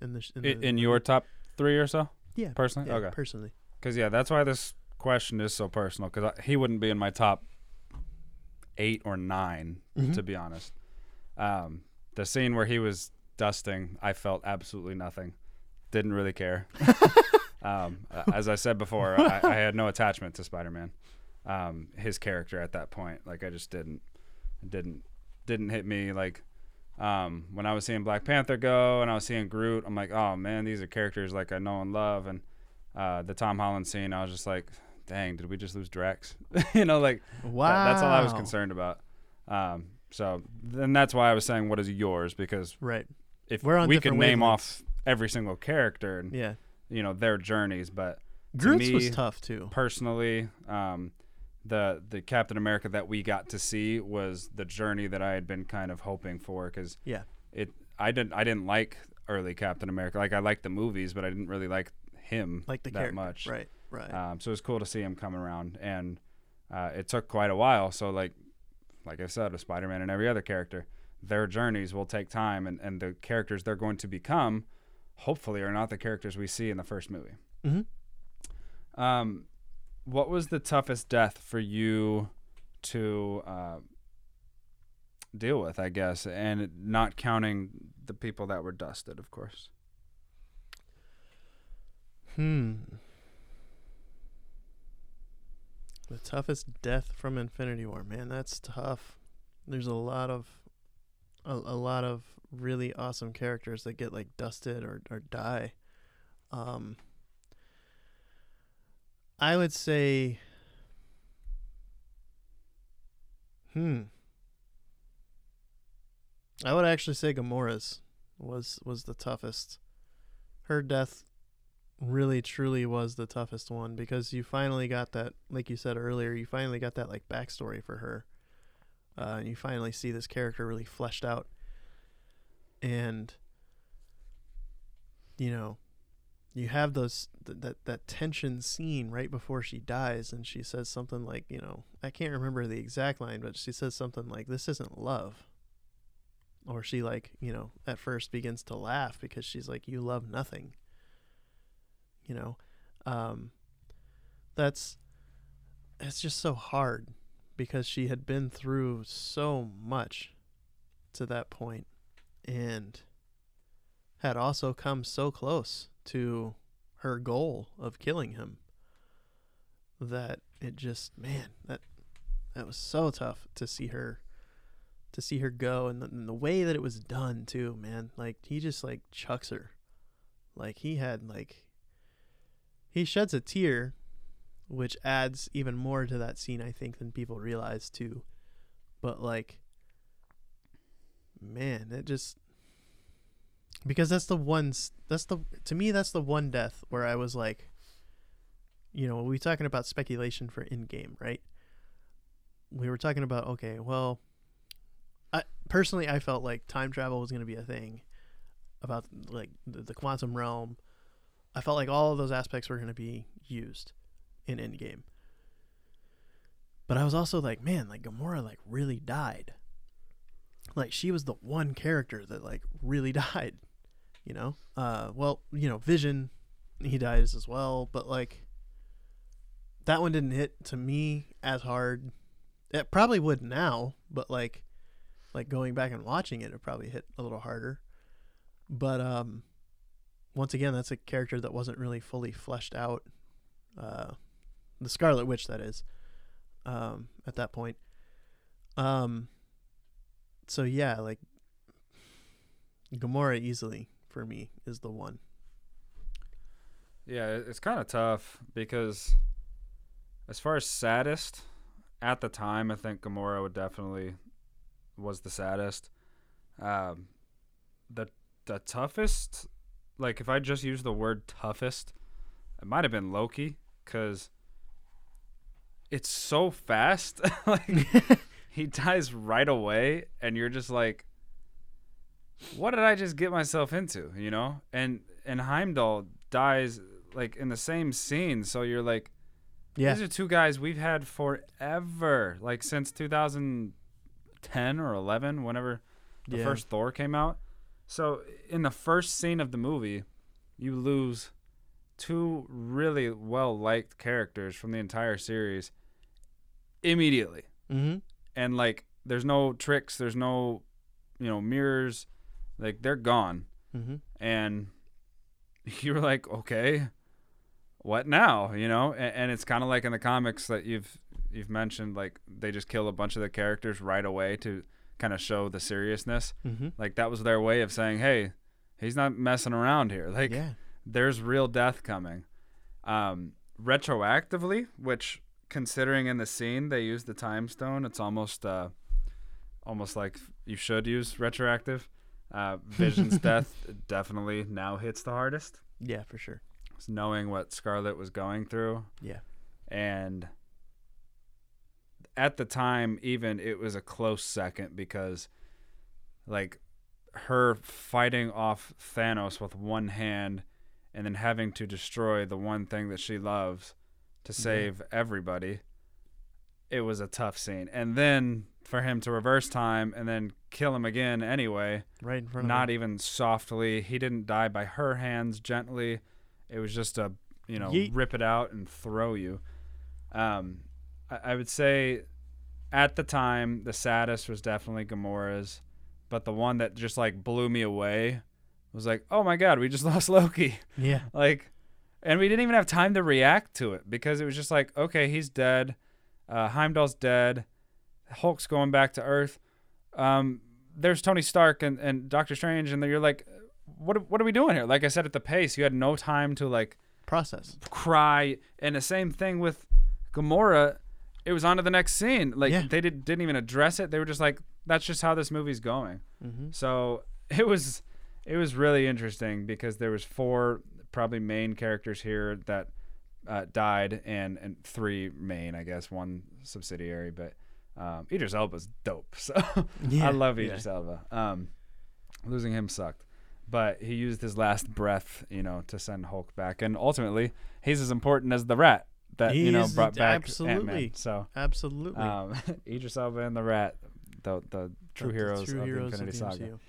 In the sh- in, the, in your top three or so, yeah, personally, yeah, okay. personally. Because yeah, that's why this question is so personal. Because he wouldn't be in my top eight or 9 Mhm. to be honest. Um, the scene where he was dusting, I felt absolutely nothing. Didn't really care. [LAUGHS] um, as I said before, I, I had no attachment to Spider-Man. Um, his character at that point, like I just didn't, didn't, didn't hit me. Like um, when I was seeing Black Panther go and I was seeing Groot, I'm like, oh man, these are characters like I know and love. And uh, the Tom Holland scene, I was just like, dang, did we just lose Drax? [LAUGHS] you know, like Wow, that- that's all I was concerned about. Um, so then that's why I was saying, what is yours? Because Right. if We're on we could name wavelengths. off every single character and Yeah. you know their journeys, but Groot's me, was tough too. personally, um, the the Captain America that we got to see was the journey that I had been kind of hoping for because Yeah. it I didn't I didn't like early Captain America like I liked the movies but I didn't really like him Like the that character. much Right. Right. um, so it was cool to see him come around and uh, it took quite a while so like like I said with Spider-Man and every other character their journeys will take time and, and the characters they're going to become hopefully are not the characters we see in the first movie Mhm. um, what was the toughest death for you to uh, deal with, I guess, and not counting the people that were dusted, of course. Hmm. The toughest death from Infinity War, man, that's tough. There's a lot of a, a lot of really awesome characters that get like dusted or, or die. Um I would say Hmm. I would actually say Gamora's was was the toughest. Her death really truly was the toughest one because you finally got that like you said earlier you finally got that like backstory for her uh, and you finally see this character really fleshed out and you know you have those th- that that tension scene right before she dies and she says something like you know i can't remember the exact line but she says something like this isn't love. Or she like you know at first begins to laugh because she's like you love nothing. You know um that's it's just so hard because she had been through so much to that point and had also come so close to her goal of killing him that it just man that that was so tough to see her to see her go and the, and the way that it was done too man. Like he just like chucks her. Like he had like he sheds a tear which adds even more to that scene i think than people realize too. But like man it just because that's the one that's the to me that's the one death where i was like you know we talking about speculation for Endgame right we were talking about okay well i personally i felt like time travel was going to be a thing about like the, the quantum realm i felt like all of those aspects were going to be used in Endgame. But I was also like, man, like Gamora like really died. Like she was the one character that like really [LAUGHS] died, you know? Uh well, you know, Vision he dies as well, but like that one didn't hit to me as hard. It probably would now, but like like going back and watching it, it probably hit a little harder. But um once again, that's a character that wasn't really fully fleshed out uh, the Scarlet Witch, that is, um, at that point. Um, so yeah, like Gamora easily for me is the one. Yeah, it's kind of tough because as far as saddest at the time, I think Gamora would definitely was the saddest. Um, the the toughest, like if I just use the word toughest, it might have been Loki because it's so fast. [LAUGHS] like [LAUGHS] he dies right away, and you're just like, what did I just get myself into? You know, and and Heimdall dies like in the same scene, so you're like, Yeah. these are two guys we've had forever, like since 2010 or 11, whenever the yeah. first Thor came out. So in the first scene of the movie, you lose two really well liked characters from the entire series immediately. Mm-hmm. And like there's no tricks, there's no you know, mirrors, like they're gone. Mm-hmm. And [LAUGHS] you were like, okay, what now? You know, and, and it's kind of like in the comics that you've you've mentioned, like they just kill a bunch of the characters right away to kind of show the seriousness. Mm-hmm. Like that was their way of saying, hey, he's not messing around here. Like yeah. there's real death coming. Um, retroactively, which considering in the scene they used the time stone, it's almost uh, almost like you should use retroactive. Uh, [LAUGHS] Vision's death definitely now hits the hardest. Yeah, for sure. It's knowing what Scarlet was going through, Yeah. and at the time, even it was a close second because, like, her fighting off Thanos with one hand, and then having to destroy the one thing that she loves to Yeah. save everybody. It was a tough scene, and then for him to reverse time and then kill him again anyway Right in front of not even softly. He didn't die by her hands gently. It was just a you know Yeet. rip it out and throw you. Um, I, I would say at the time the saddest was definitely Gamora's, but the one that just like blew me away was like, oh my god, we just [LAUGHS] lost Loki. Yeah. like, and we didn't even have time to react to it because it was just like, okay, he's dead. Uh, Heimdall's dead. Hulk's going back to Earth. Um, there's Tony Stark and, and Doctor Strange, and then you're like, what what are we doing here? Like I said at the pace, you had no time to like Process. cry. And the same thing with Gamora. It was on to the next scene. Like Yeah. they did, didn't even address it. They were just like, that's just how this movie's going. Mm-hmm. So [LAUGHS] it was it was really interesting because there was four probably main characters here that uh, died and and three main I guess one subsidiary but um, Idris Elba's dope [LAUGHS] so Yeah. I love yeah. Elba um, losing him sucked but he used his last breath you know to send Hulk back and ultimately he's as important as the rat that you know brought back absolutely. Ant-Man so Absolutely. um, [LAUGHS] Idris Elba and the rat the the true The- heroes true of heroes the Infinity of the Saga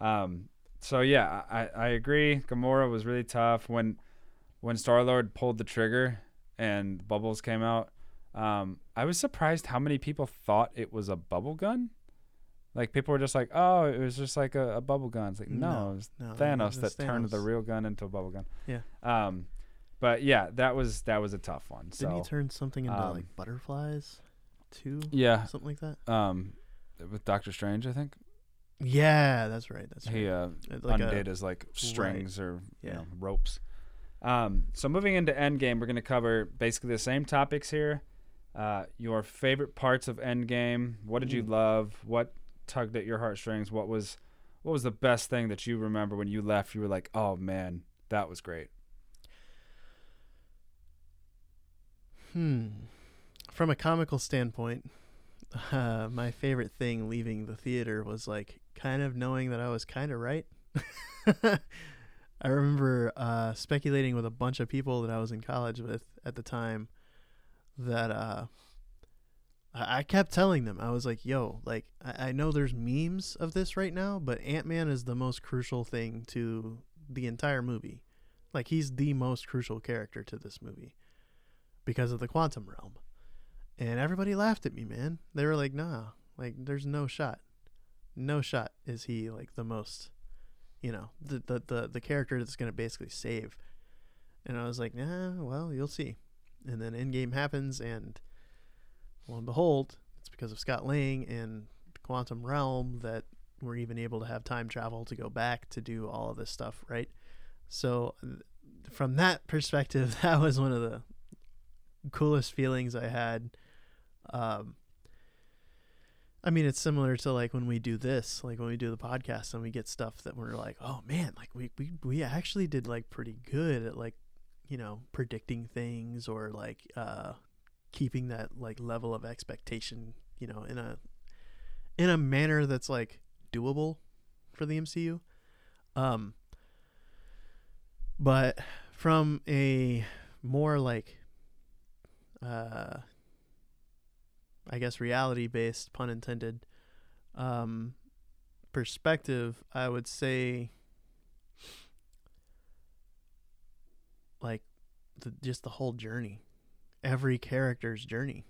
MCU. um, so yeah, I, I agree. Gamora was really tough when when Star Lord pulled the trigger and bubbles came out. Um, I was surprised how many people thought it was a bubble gun. Like people were just like, "Oh, it was just like a, a bubble gun." It's like, no, No, it was No, Thanos it that was turned the real gun into a bubble gun. Yeah. Um, but yeah, that was that was a tough one. Didn't So he turn something into um, like butterflies, too? yeah, Something like that. um, with Doctor Strange, I think Yeah, that's right. That's right. he uh, like a- undid as like strings or you Yeah. know, ropes. Um, so moving into Endgame, we're going to cover basically the same topics here. Uh, your favorite parts of Endgame. What did you Mm. love? What tugged at your heartstrings? What was what was the best thing that you remember when you left? You were like, oh man, that was great. Hmm. From a comical standpoint, [LAUGHS] uh, my favorite thing leaving the theater was like kind of knowing that I was kind of right. [LAUGHS] I remember uh, speculating with a bunch of people that I was in college with at the time that uh, I I kept telling them, I was like, yo, like, I, I know there's memes of this right now, but Ant Man is the most crucial thing to the entire movie. Like, he's the most crucial character to this movie because of the quantum realm. And everybody laughed at me, man. They were like, nah, like, there's no shot. No shot is he, like, the most, you know, the, the, the, the character that's going to basically save. And I was like, nah, well, you'll see. And then Endgame happens, and lo and behold, it's because of Scott Lang and quantum realm that we're even able to have time travel to go back to do all of this stuff, right? So, from that perspective, [LAUGHS] that was one of the coolest feelings I had. Um, I mean, it's similar to like when we do this, like when we do the podcast and we get stuff that we're like, oh man, like we we we actually did like pretty good at like, you know, predicting things or like uh keeping that like level of expectation, you know, in a in a manner that's like doable for the MCU. Um but from a more like uh I guess reality based, pun intended, um, perspective, I would say like the, just the whole journey, every character's journey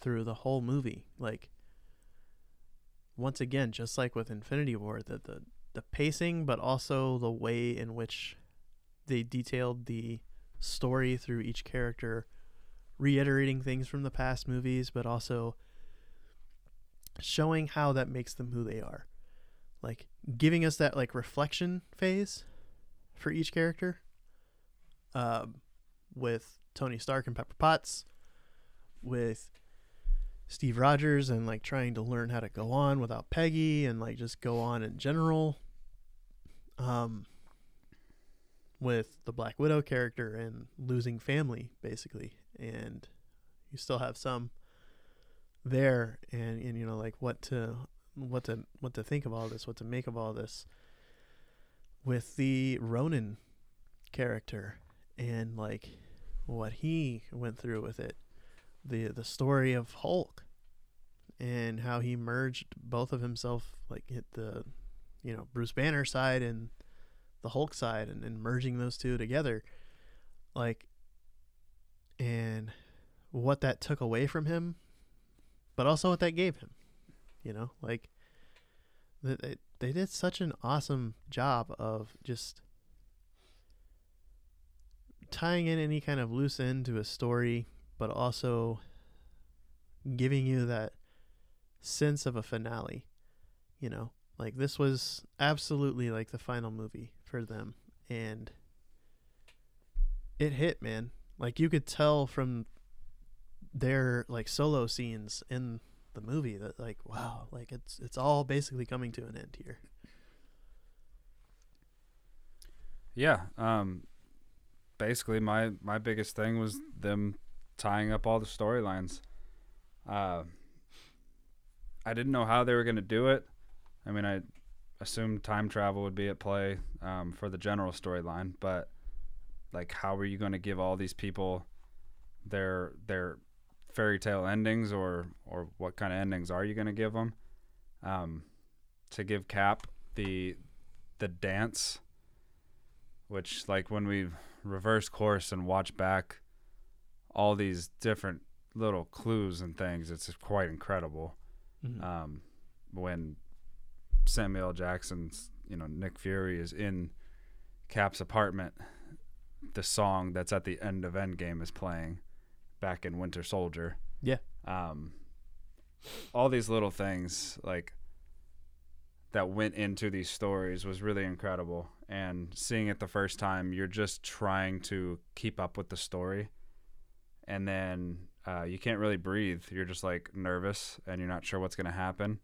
through the whole movie. Like once again, just like with Infinity War, the the, the pacing, but also the way in which they detailed the story through each character reiterating things from the past movies, but also showing how that makes them who they are. Like giving us that like reflection phase for each character. Um, with Tony Stark and Pepper Potts, with Steve Rogers and like trying to learn how to go on without Peggy and like just go on in general. Um, with the Black Widow character and losing family basically and you still have some there and, and you know like what to what to what to think of all this what to make of all this with the ronin character and like what he went through with it the the story of hulk and how he merged both of himself like hit the you know bruce banner side and the hulk side and, and merging those two together. Like and what that took away from him, but also what that gave him. You know, like they they did such an awesome job of just tying in any kind of loose end to a story, but also giving you that sense of a finale. You know, like this was absolutely like the final movie for them, and it hit, man. Like you could tell from their like solo scenes in the movie that like wow, like it's it's all basically coming to an end here. Yeah, um basically my my biggest thing was them tying up all the storylines. Uh I didn't know how they were going to do it. I mean, I assumed time travel would be at play um, for the general storyline, but like how are you going to give all these people their their fairy tale endings or or what kind of endings are you going to give them um, to give cap the the dance which like when we reverse course and watch back all these different little clues and things it's quite incredible. Mm-hmm. um, when samuel jackson's you know nick fury is in cap's apartment the song that's at the end of Endgame is playing back in Winter Soldier. Yeah. Um, all these little things like that went into these stories was really incredible. And seeing it the first time, you're just trying to keep up with the story, and then uh, you can't really breathe. You're just like nervous, and you're not sure what's gonna happen.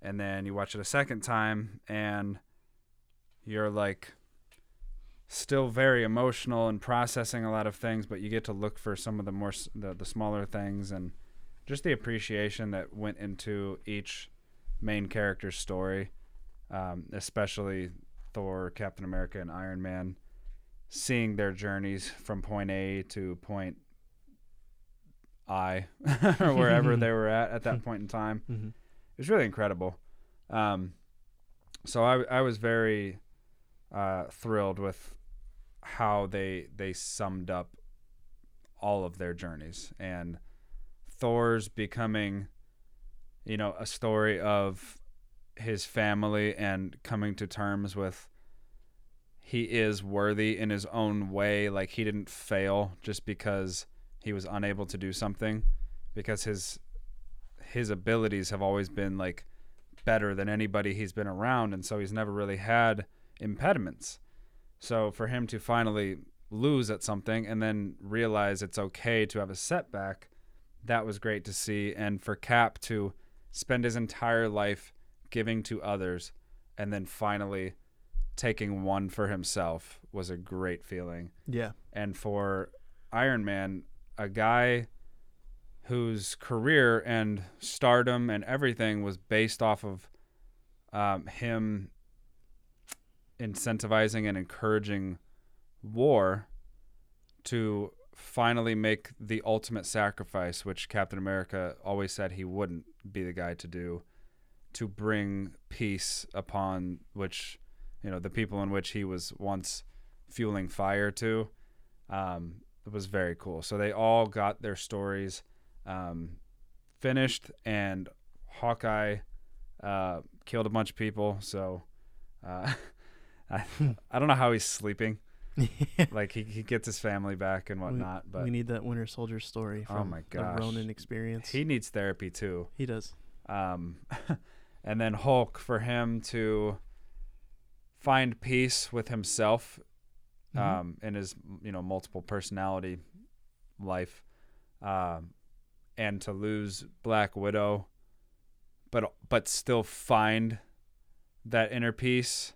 And then you watch it a second time, and you're like still very emotional and processing a lot of things, but you get to look for some of the more the, the smaller things and just the appreciation that went into each main character's story, um, especially Thor, Captain America, and Iron Man, seeing their journeys from point A to point I, [LAUGHS] or wherever they were at at that [LAUGHS] point in time. Mm-hmm. It was really incredible. Um, so I, I was very uh, thrilled with how they they summed up all of their journeys. And Thor's becoming you know a story of his family and coming to terms with he is worthy in his own way. Like he didn't fail just because he was unable to do something because his his abilities have always been like better than anybody he's been around. And so he's never really had impediments so for him to finally lose at something and then realize it's okay to have a setback, that was great to see. And for Cap to spend his entire life giving to others and then finally taking one for himself was a great feeling. Yeah. And for Iron Man, a guy whose career and stardom and everything was based off of um, him incentivizing and encouraging war to finally make the ultimate sacrifice, which Captain America always said he wouldn't be the guy to do, to bring peace upon which, you know, the people in which he was once fueling fire to. Um, it was very cool. So they all got their stories um, finished, and Hawkeye uh, killed a bunch of people. So uh, [LAUGHS] I, I don't know how he's sleeping. [LAUGHS] like he, he gets his family back and whatnot, but we need that Winter Soldier story Oh from my the gosh. Ronin experience. he needs therapy too. he does. Um, [LAUGHS] and then Hulk for him to find peace with himself Mhm. um, in his you know multiple personality life, um, and to lose Black Widow, but but still find that inner peace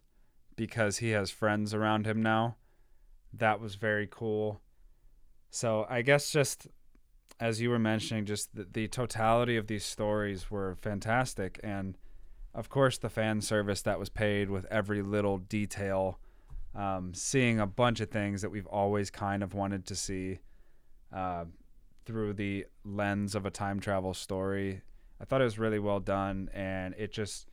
because he has friends around him now. That was very cool. So I guess just as you were mentioning, just the, the totality of these stories were fantastic, and of course the fan service that was paid with every little detail um, seeing a bunch of things that we've always kind of wanted to see uh, through the lens of a time travel story. I thought it was really well done, and it just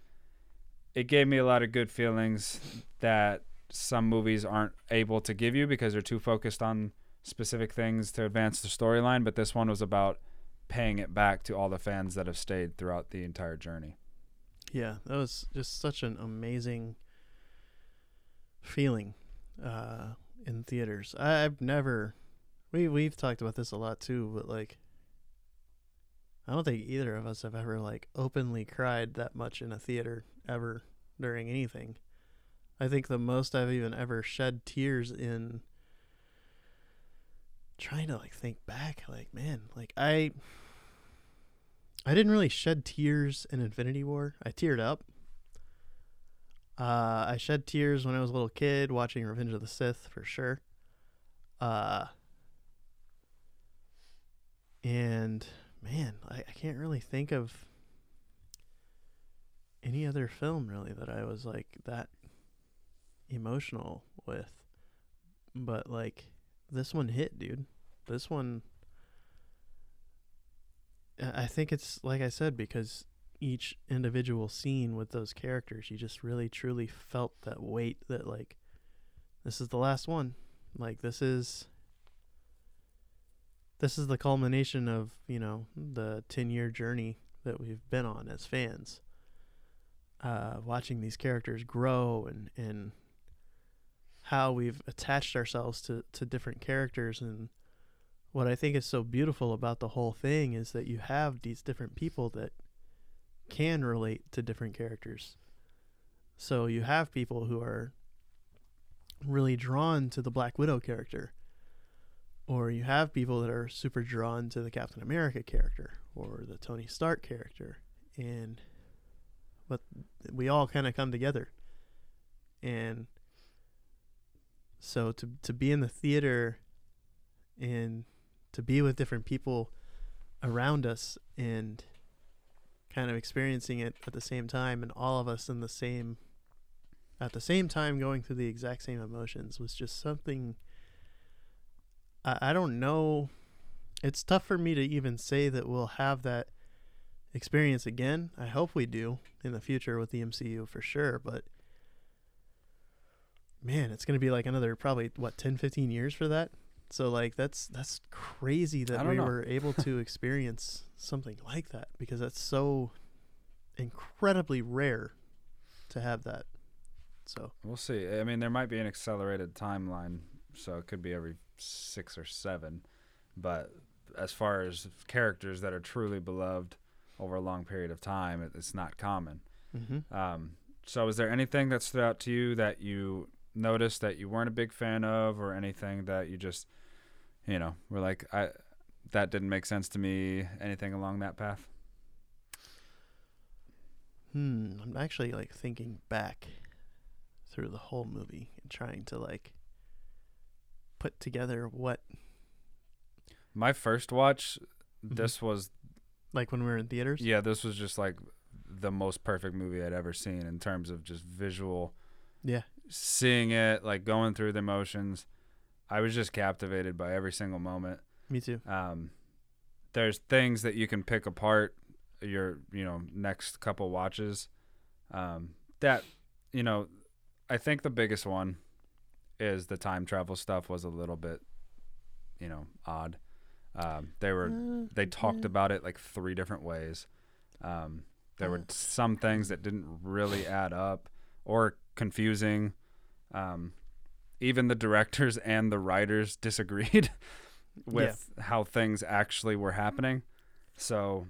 it gave me a lot of good feelings that some movies aren't able to give you because they're too focused on specific things to advance the storyline. But this one was about paying it back to all the fans that have stayed throughout the entire journey. Yeah, that was just such an amazing feeling uh, in theaters. I, I've never we we've talked about this a lot too, but like I don't think either of us have ever like openly cried that much in a theater ever during anything. I think the most I've even ever shed tears in trying to like think back like man, like I I didn't really shed tears in Infinity War. I teared up. Uh, I shed tears when I was a little kid watching Revenge of the Sith for sure. Uh, and man, I, I can't really think of any other film really that I was like that emotional with. But like this one hit, dude. This one I think it's like I said because each individual scene with those characters, you just really truly felt that weight that like this is the last one. Like this is this is the culmination of, you know, the 10-year journey that we've been on as fans. Uh watching these characters grow and and how we've attached ourselves to to different characters and what I think is so beautiful about the whole thing is that you have these different people that can relate to different characters. So you have people who are really drawn to the Black Widow character, or you have people that are super drawn to the Captain America character or the Tony Stark character, and but we all kind of come together, and so to to be in the theater and to be with different people around us and kind of experiencing it at the same time and all of us in the same at the same time going through the exact same emotions was just something I, I don't know. It's tough for me to even say that we'll have that experience again. I hope we do in the future with the MCU for sure, but man, it's going to be like another probably what 10 15 years for that. So like that's that's crazy that we know. were able to [LAUGHS] experience something like that because that's so incredibly rare to have that. So We'll see. I mean, there might be an accelerated timeline, so it could be every six or seven. But as far as characters that are truly beloved over a long period of time, it, it's not common. mm-hmm. Um, so, is there anything that stood out to you that you noticed that you weren't a big fan of, or anything that you just, you know, were like, I that didn't make sense to me? Anything along that path? Hmm. I'm actually like thinking back through the whole movie and trying to like put together what My first watch, Mhm. this was like when we were in theaters. yeah, this was just like the most perfect movie I'd ever seen in terms of just visual Yeah. seeing it, like going through the motions. I was just captivated by every single moment. Me too. Um, there's things that you can pick apart your you know next couple watches. Um, that you know, I think the biggest one is the time travel stuff was a little bit, you know, odd. Um, they were Uh, they talked about it like three different ways. Um, there were some things that didn't really add up or confusing. Um, even the directors [LAUGHS] and the writers disagreed [LAUGHS] with how things actually were happening. So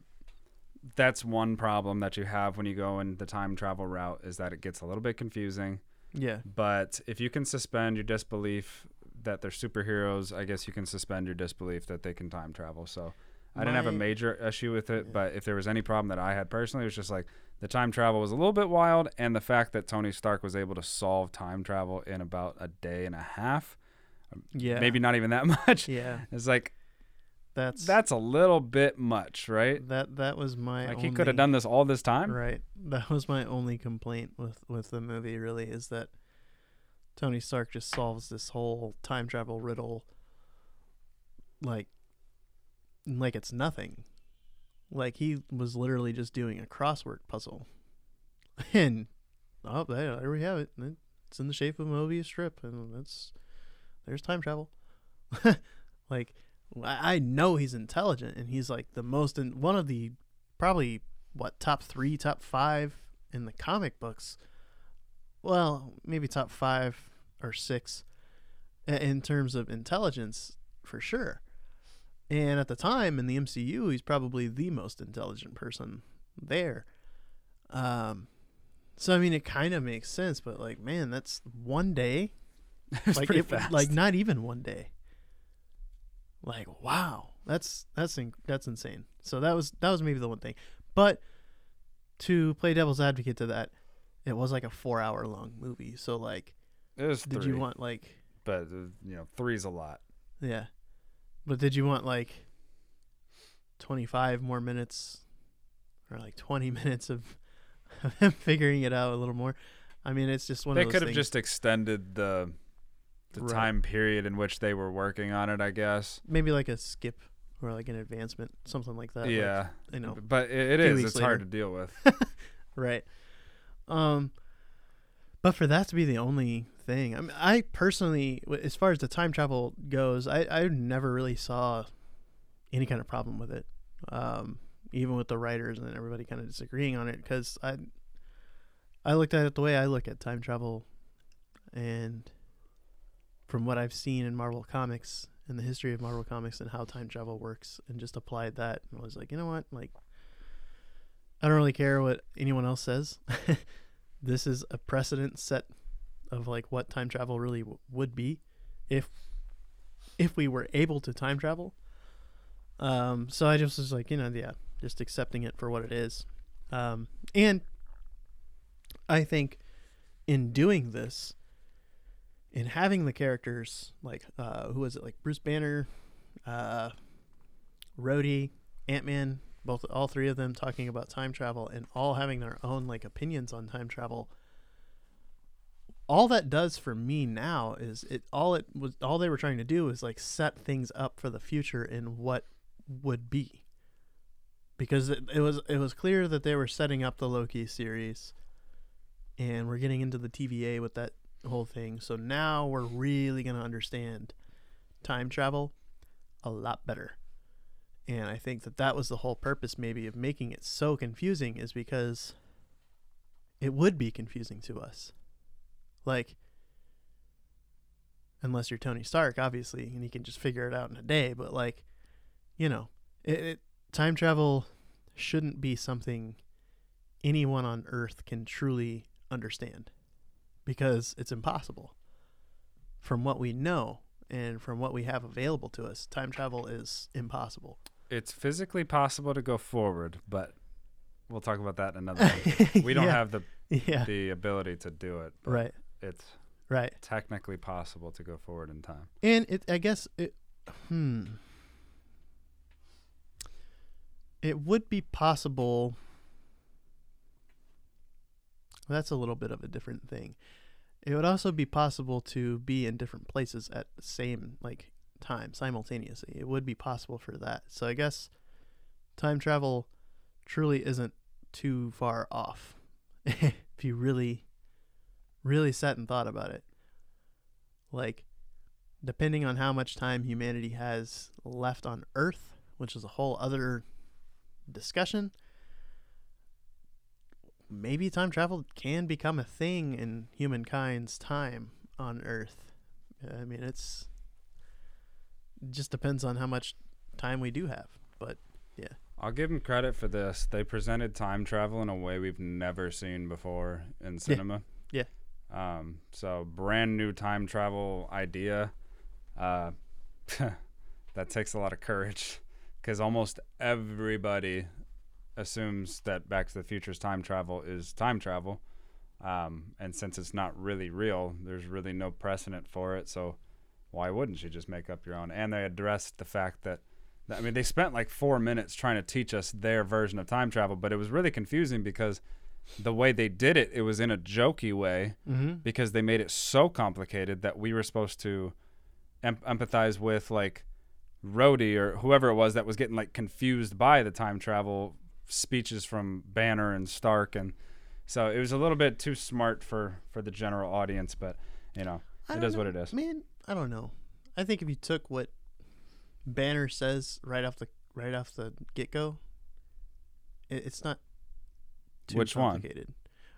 that's one problem that you have when you go in the time travel route is that it gets a little bit confusing. Yeah. But if you can suspend your disbelief that they're superheroes, I guess you can suspend your disbelief that they can time travel. So I didn't have a major issue with it, but if there was any problem that I had personally, it was just like the time travel was a little bit wild, and the fact that Tony Stark was able to solve time travel in about a day and a half, um, Yeah. maybe not even that [LAUGHS] much. Yeah. It's like That's that's a little bit much, right? that. That was my. Like only, he could have done this all this time. Right. [LAUGHS] That was my only complaint with with the movie. Really, is that Tony Stark just solves this whole time travel riddle like like it's nothing. Like he was literally just doing a crossword puzzle, [LAUGHS] and oh, there, we have it. It's in the shape of a Mobius strip, and that's there's time travel. [LAUGHS] like I know he's intelligent, and he's like the most in one of the probably what top three, top five in the comic books. Well, maybe top five or six in terms of intelligence for sure. And at the time in the MCU, he's probably the most intelligent person there. Um, so I mean, it kind of makes sense, but like, man, that's one day. [LAUGHS] Like, pretty it, fast. like not even one day. Like, wow, that's that's in, that's insane. So that was that was maybe the one thing, but to play devil's advocate to that, it was like a four hour long movie. So like, it was did three, you want like but uh, you know, three's a lot. yeah, but did you want like twenty five more minutes or like twenty [LAUGHS] minutes of, of him [LAUGHS] figuring it out a little more? I mean, it's just one they of those They could have just extended the the Right. time period in which they were working on it, I guess. maybe like a skip or like an advancement, something like that. like, yeah, you know, but it, it is. It's hard to deal with. [LAUGHS] right. Um, but for that to be the only thing, I mean, I personally, as far as the time travel goes, I I never really saw any kind of problem with it. Um, even with the writers and everybody kind of disagreeing on it, because I I looked at it the way I look at time travel, and from what I've seen in Marvel Comics and the history of Marvel Comics and how time travel works, and just applied that, and was like, you know what, like. I don't really care what anyone else says. [LAUGHS] this is a precedent set of like what time travel really w- would be if if we were able to time travel. Um, so I just was like, you know, yeah, just accepting it for what it is. Um, and I think in doing this, in having the characters like uh, who was it like Bruce Banner, uh, Rhodey, Ant Man, both all three of them talking about time travel and all having their own like opinions on time travel. All that does for me now is it all it was all they were trying to do is like set things up for the future in what would be. Because it, it was it was clear that they were setting up the Loki series and we're getting into the TVA with that whole thing. So now we're really going to understand time travel a lot better. And I think that that was the whole purpose, maybe, of making it so confusing, is because it would be confusing to us. Like, unless you're Tony Stark, obviously, and you can just figure it out in a day. But like, you know, it, it time travel shouldn't be something anyone on Earth can truly understand, because it's impossible. From what we know and from what we have available to us, time travel is impossible. It's physically possible to go forward, but we'll talk about that another. [LAUGHS] One. We don't Yeah, have the Yeah. the ability to do it. But Right. It's Right. technically possible to go forward in time. And it, I guess it, hmm. It would be possible. That's a little bit of a different thing. It would also be possible to be in different places at the same like time simultaneously. It would be possible for that. So I guess time travel truly isn't too far off [LAUGHS] if you really really sat and thought about it. Like depending on how much time humanity has left on Earth, which is a whole other discussion, maybe time travel can become a thing in humankind's time on Earth. I mean, it's it just depends on how much time we do have. But yeah. I'll give them credit for this. They presented time travel in a way we've never seen before in cinema. Yeah. Um, so brand new time travel idea. Uh, [LAUGHS] that takes a lot of courage because almost everybody assumes that Back to the Future's time travel is time travel. Um, and since it's not really real, there's really no precedent for it. So why wouldn't you just make up your own? And they addressed the fact that I mean, they spent like four minutes trying to teach us their version of time travel, but it was really confusing because the way they did it, it was in a jokey way mm-hmm. because they made it so complicated that we were supposed to em- empathize with like Rhodey or whoever it was that was getting like confused by the time travel speeches from Banner and Stark, and so it was a little bit too smart for for the general audience. But you know, it is what it is. Man, I don't know. I think if you took what Banner says right off the right off the get go, it, it's not too Which one? complicated.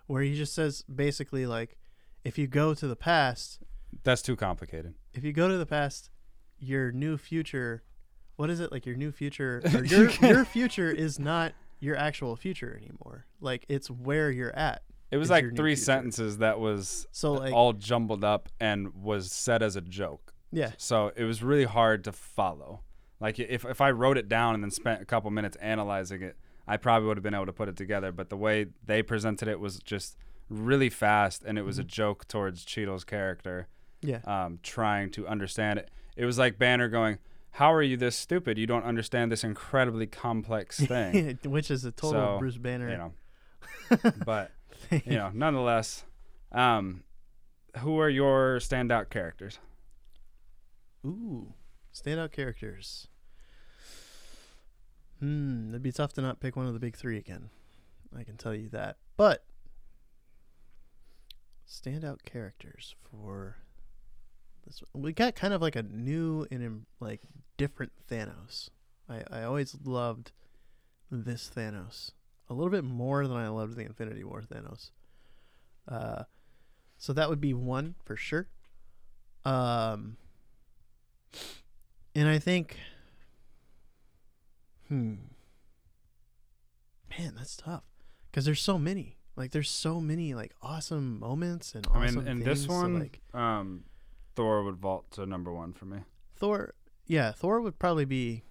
Where he just says basically like, if you go to the past, That's too complicated. if you go to the past, your new future, what is it like? Your new future, [LAUGHS] or your your future is not your actual future anymore. Like it's where you're at. It was like three future. sentences that was So like, all jumbled up and was said as a joke. yeah, So it was really hard to follow. Like if if I wrote it down and then spent a couple minutes analyzing it, I probably would have been able to put it together. But the way they presented it was just really fast, and it was a Mm-hmm. joke towards Cheadle's character, yeah, um, trying to understand it. It was like Banner going, "How are you this stupid? You don't understand this incredibly complex [LAUGHS] thing." which is a total So, Bruce Banner. you know, [LAUGHS] but [LAUGHS] you know, nonetheless, um, who are your standout characters? Ooh, standout characters. Hmm, it'd be tough to not pick one of the big three again. I can tell you that. But standout characters for this, we got kind of like a new and like different Thanos. I I always loved this Thanos a little bit more than I loved the Infinity War Thanos. Uh, so that would be one for sure. Um. And I think, hmm, man, that's tough because there's so many. Like, there's so many like awesome moments and I awesome mean, in things this one, like um, Thor would vault to number one for me. Thor. Yeah, Thor would probably be.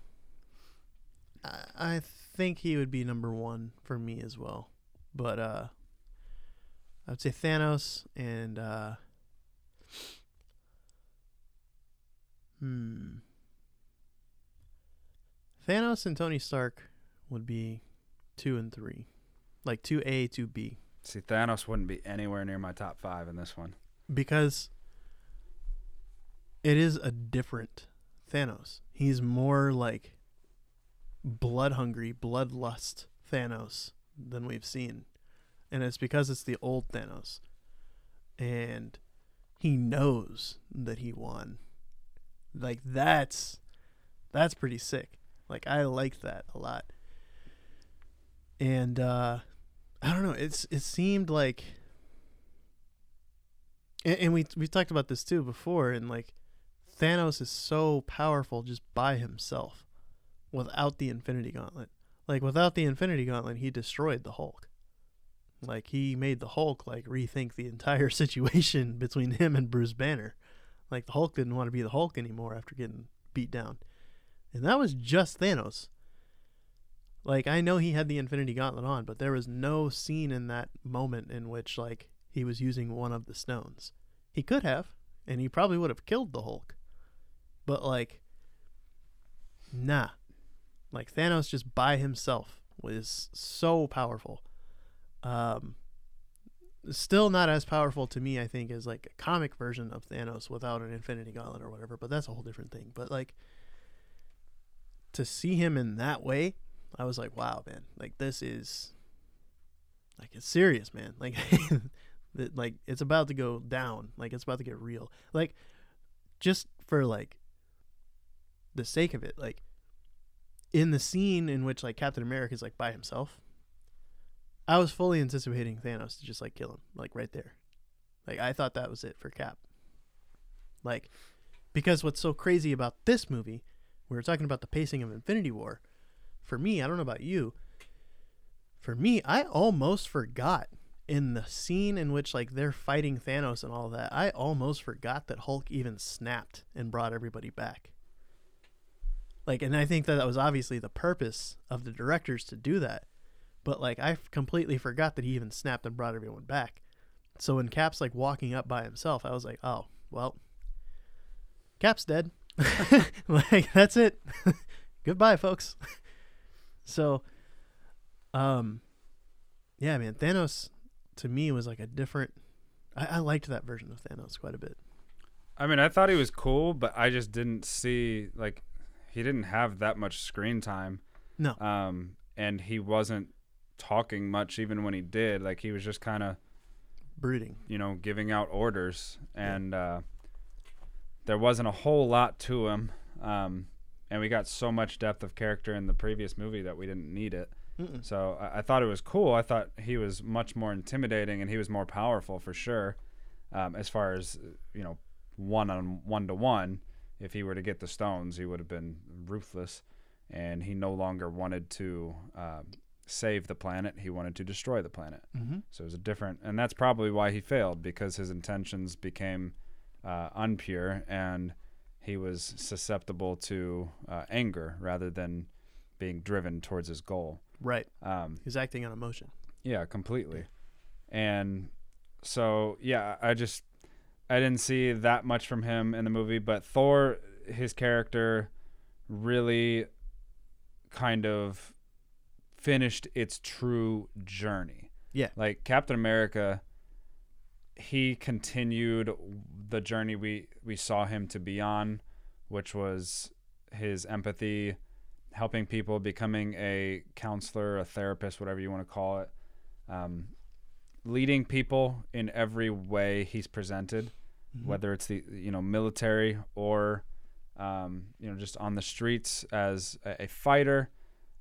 I, I think he would be number one for me as well, but uh, I would say Thanos and uh, hmm, Thanos and Tony Stark would be two and three, like two A, two B, See, Thanos wouldn't be anywhere near my top five in this one. because it is a different Thanos. He's more like blood hungry, bloodlust Thanos than we've seen. And it's because it's the old Thanos. And he knows that he won. Like that's that's pretty sick. Like I like that a lot. And uh I don't know, it's it seemed like and, and we we talked about this too before and like Thanos is so powerful just by himself without the Infinity Gauntlet. Like without the Infinity Gauntlet, he destroyed the Hulk. Like he made the Hulk like rethink the entire [LAUGHS] situation between him and Bruce Banner. Like the Hulk didn't want to be the Hulk anymore after getting beat down. And that was just Thanos. Like I know he had the Infinity Gauntlet on, but there was no scene in that moment in which like he was using one of the stones. He could have, and he probably would have killed the Hulk. But like nah. Like Thanos just by himself was so powerful. Um still not as powerful to me, I think, as like a comic version of Thanos without an Infinity Gauntlet or whatever, but that's a whole different thing. But like to see him in that way, I was like, wow, man, like this is like it's serious, man. [LAUGHS] Like like it's about to go down. Like it's about to get real. Like just for like the sake of it, like in the scene in which like Captain America is like by himself, I was fully anticipating Thanos to just like kill him, like right there. Like I thought that was it for Cap. Like because what's so crazy about this movie, we were talking about the pacing of Infinity War. For me, I don't know about you. For me, I almost forgot in the scene in which like they're fighting Thanos and all that. I almost forgot that Hulk even snapped and brought everybody back. Like, and I think that that was obviously the purpose of the directors to do that. But like, I completely forgot that he even snapped and brought everyone back. So when Cap's like walking up by himself, I was like, oh, well, Cap's dead. [LAUGHS] like, that's it. [LAUGHS] Goodbye, folks. [LAUGHS] so, um, yeah, man, Thanos to me was like a different. I, I liked that version of Thanos quite a bit. I mean, I thought he was cool, but I just didn't see like he didn't have that much screen time. No. Um, and he wasn't talking much even when he did. Like he was just kind of brooding, you know, giving out orders, and uh, there wasn't a whole lot to him. Um, and we got so much depth of character in the previous movie that we didn't need it. Mm-mm. So I, I thought it was cool. I thought he was much more intimidating and he was more powerful for sure. Um, as far as you know, one on one to one, if he were to get the stones, he would have been ruthless, and he no longer wanted to um, save the planet. He wanted to destroy the planet. Mm-hmm. So it was a different, and that's probably why he failed because his intentions became uh, unpure and he was susceptible to uh, anger rather than being driven towards his goal. Right. Um, He's acting on emotion. yeah, completely. And so, yeah, I just I didn't see that much from him in the movie, but Thor, his character, really kind of finished its true journey. Yeah. Like Captain America, he continued the journey we we saw him to be on, which was his empathy, helping people, becoming a counselor, a therapist, whatever you want to call it, um, leading people in every way he's presented, Mhm. whether it's the you know military or um, you know just on the streets as a, a fighter,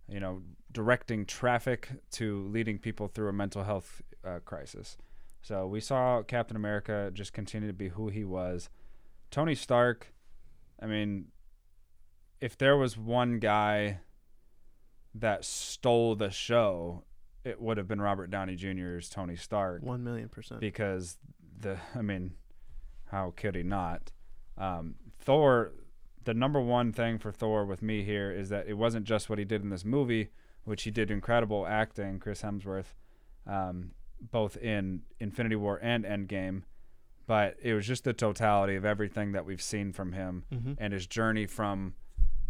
you know directing traffic to leading people through a mental health uh, crisis. So we saw Captain America just continue to be who he was. Tony Stark, I mean, if there was one guy that stole the show, it would have been Robert Downey Jr.'s Tony Stark One million percent. because the I mean, how could he not? Um, Thor, the number one thing for Thor with me here is that it wasn't just what he did in this movie, which he did incredible acting, Chris Hemsworth, um, both in Infinity War and Endgame, but it was just the totality of everything that we've seen from him mm-hmm. and his journey from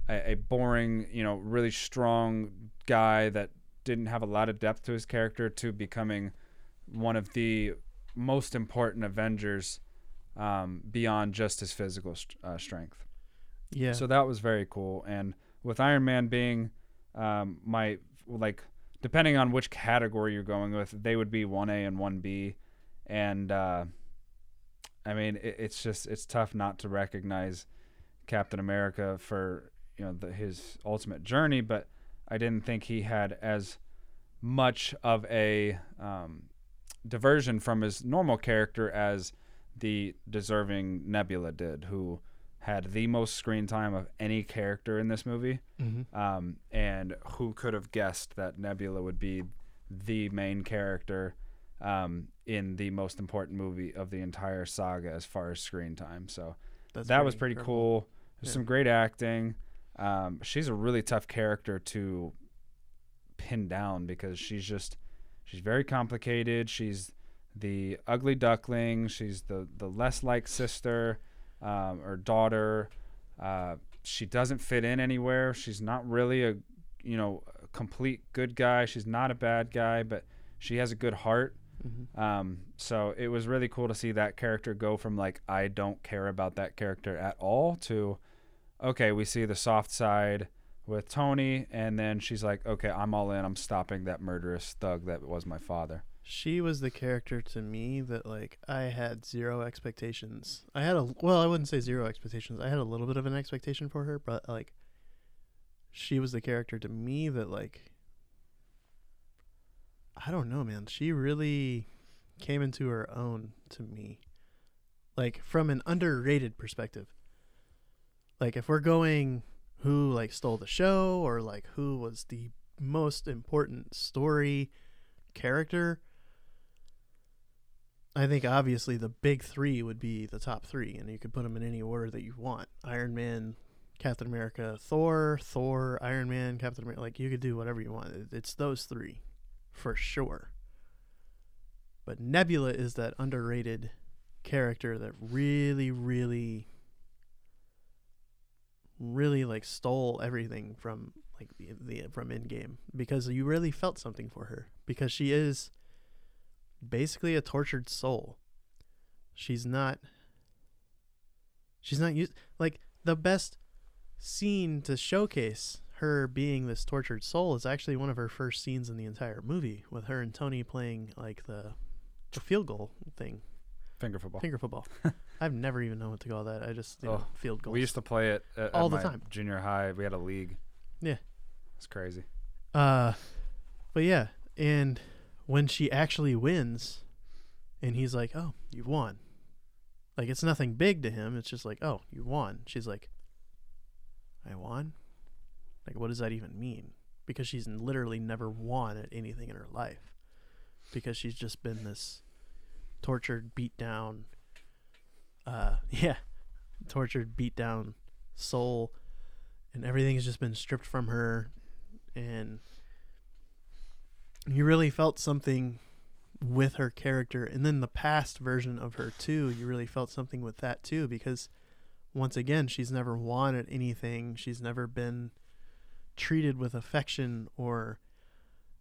a, a boring, you know, really strong guy that didn't have a lot of depth to his character to becoming one of the most important Avengers um, beyond just his physical st- uh, strength. Yeah. So that was very cool. And with Iron Man being um, my like, depending on which category you're going with, they would be one A and one B, and uh, I mean it, it's just it's tough not to recognize Captain America for you know the, his ultimate journey, but I didn't think he had as much of a um, diversion from his normal character as the deserving Nebula did, who had the most screen time of any character in this movie. mm-hmm. Um, and who could have guessed that Nebula would be the main character um, in the most important movie of the entire saga as far as screen time? So That's that was pretty incredible. cool. There's Yeah. some great acting. Um, she's a really tough character to pin down because she's just she's very complicated. She's the ugly duckling. She's the the less like sister um, or daughter. Uh, she doesn't fit in anywhere. She's not really a you know a complete good guy. She's not a bad guy, but she has a good heart. Mhm. Um, so it was really cool to see that character go from like I don't care about that character at all to okay, we see the soft side with Tony, and then she's like, okay, I'm all in. I'm stopping that murderous thug that was my father. She was the character to me that like I had zero expectations. I had a well, I wouldn't say zero expectations. I had a little bit of an expectation for her, but like she was the character to me that like I don't know, man. She really came into her own to me. Like from an underrated perspective. Like if we're going who like stole the show or like who was the most important story character I think obviously the big three would be the top three, and you could put them in any order that you want: Iron Man, Captain America, Thor, Thor, Iron Man, Captain America. Like you could do whatever you want. It's those three, for sure. But Nebula is that underrated character that really, really, really like stole everything from like the, the from Endgame because you really felt something for her because she is basically a tortured soul. She's not she's not used like the best scene to showcase her being this tortured soul is actually one of her first scenes in the entire movie with her and Tony playing like the the field goal thing, Finger football. finger football. [LAUGHS] I've never even known what to call that. I just you know, Oh, field goals. We used to play it at, All at the time. Junior high, we had a league. Yeah. it's crazy. Uh, but yeah, and when she actually wins, and he's like, "Oh, you've won," like it's nothing big to him. It's just like, "Oh, you won." She's like, "I won." Like, what does that even mean? Because she's literally never won at anything in her life, because she's just been this tortured, beat down. Uh, [LAUGHS] yeah, tortured, beat down soul, and everything's just been stripped from her and you really felt something with her character. And then the past version of her too you really felt something with that too because once again she's never wanted anything. She's never been treated with affection or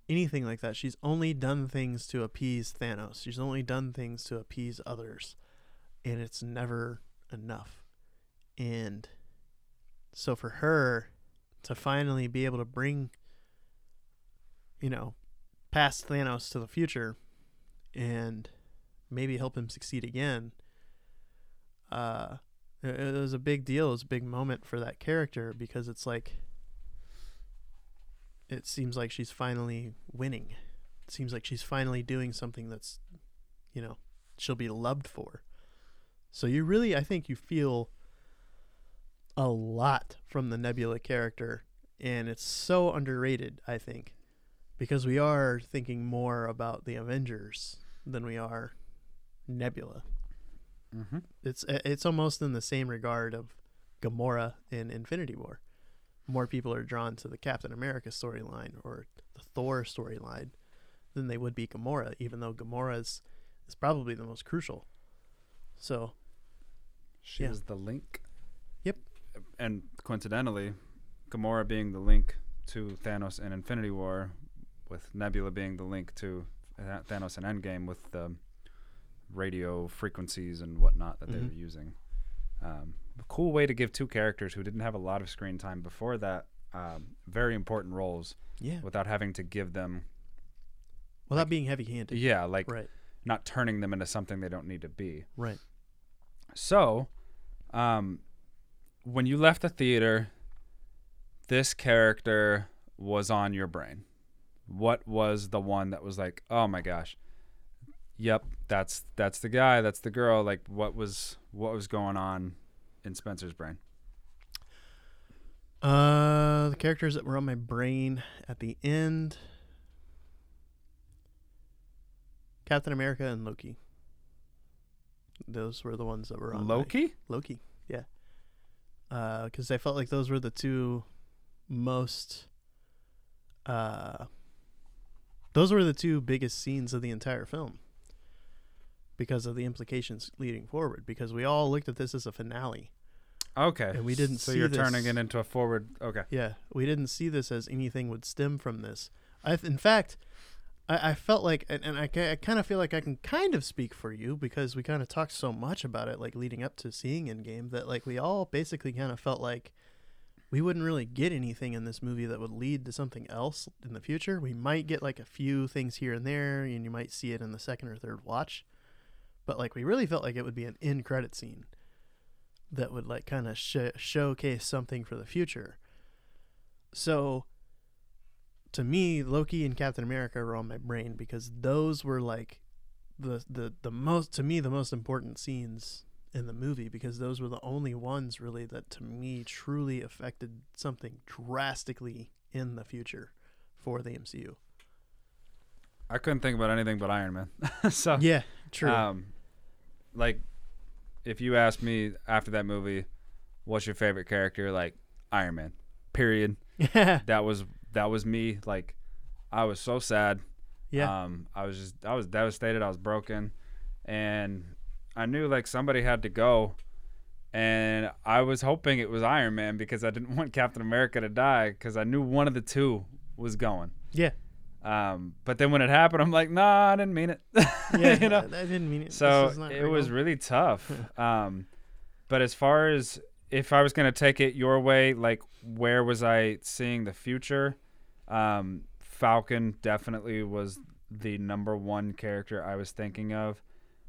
anything like that. She's only done things to appease Thanos. She's only done things to appease others. And it's never enough. And so for her to finally be able to bring you know, past Thanos to the future and maybe help him succeed again. Uh it, was a big deal, it was a big moment for that character because it's like it seems like she's finally winning. It seems like she's finally doing something that's you know, she'll be loved for. So you really I think you feel a lot from the Nebula character and it's so underrated, I think because we are thinking more about the Avengers than we are Nebula. Mm-hmm. It's it's almost in the same regard of Gamora in Infinity War. More people are drawn to the Captain America storyline or the Thor storyline than they would be Gamora, even though Gamora is, is probably the most crucial. So She Yeah. was the link. Yep. And coincidentally, Gamora being the link to Thanos in Infinity War, with Nebula being the link to Thanos and Endgame with the radio frequencies and whatnot that they Mhm. were using. Um, a cool way to give two characters who didn't have a lot of screen time before that um, very important roles yeah, without having to give them, without being heavy-handed. yeah, like Right, not turning them into something they don't need to be. right. So, um, when you left the theater, this character was on your brain. What was the one that was like, oh my gosh, yep, that's that's the guy, that's the girl. Like, what was what was going on in Spencer's brain? Uh, the characters that were on my brain at the end Captain America and Loki. Those were the ones that were on my- Loki? Loki, yeah. Because I felt like those were the two most uh, those were the two biggest scenes of the entire film because of the implications leading forward. Because we all looked at this as a finale. Okay. And we didn't So see you're this- turning it into a forward. Okay. Yeah, we didn't see this as anything would stem from this. I, in fact, I, I felt like, and, and I, I kind of feel like I can kind of speak for you because we kind of talked so much about it, like leading up to seeing Endgame, that like we all basically kind of felt like we wouldn't really get anything in this movie that would lead to something else in the future. We might get like a few things here and there, and you might see it in the second or third watch, but like we really felt like it would be an end credit scene that would like kind of sh- showcase something for the future. So to me, Loki and Captain America were on my brain because those were like the the the most to me the most important scenes in the movie because those were the only ones really that to me truly affected something drastically in the future for the MCU. I couldn't think about anything but Iron Man. [LAUGHS] so Yeah, true. Um, like, if you asked me after that movie, what's your favorite character? Like Iron Man. Period. yeah, [LAUGHS] That was that was me. Like, I was so sad. yeah, Um, I was just I was devastated. I was broken, and I knew like somebody had to go, and I was hoping it was Iron Man because I didn't [LAUGHS] want Captain America to die because I knew one of the two was going. yeah, Um, but then when it happened, I'm like, nah, I didn't mean it. [LAUGHS] yeah. you know. I, didn't mean it. So it was well. really tough. [LAUGHS] um, but as far as if I was gonna take it your way, like where was I seeing the future? Um, Falcon definitely was the number one character I was thinking of.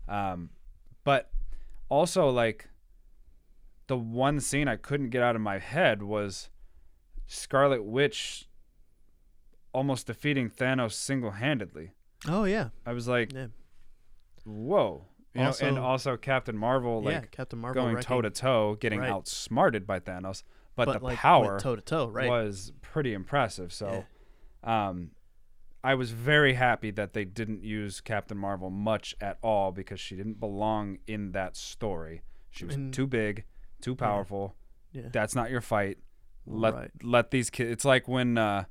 Um, but also like the one scene I couldn't get out of my head was Scarlet Witch almost defeating Thanos single handedly. Oh yeah, I was like, yeah, whoa. You know, and Also- also Captain Marvel yeah. like Captain Marvel going toe to toe, getting Right. outsmarted by Thanos, but, the like, power toe to toe, right? was pretty impressive. So, um, I was very happy that they didn't use Captain Marvel much at all because she didn't belong in that story. She was And- too big, too powerful. Yeah. That's not your fight. Let Right. let these kids. It's like when uh,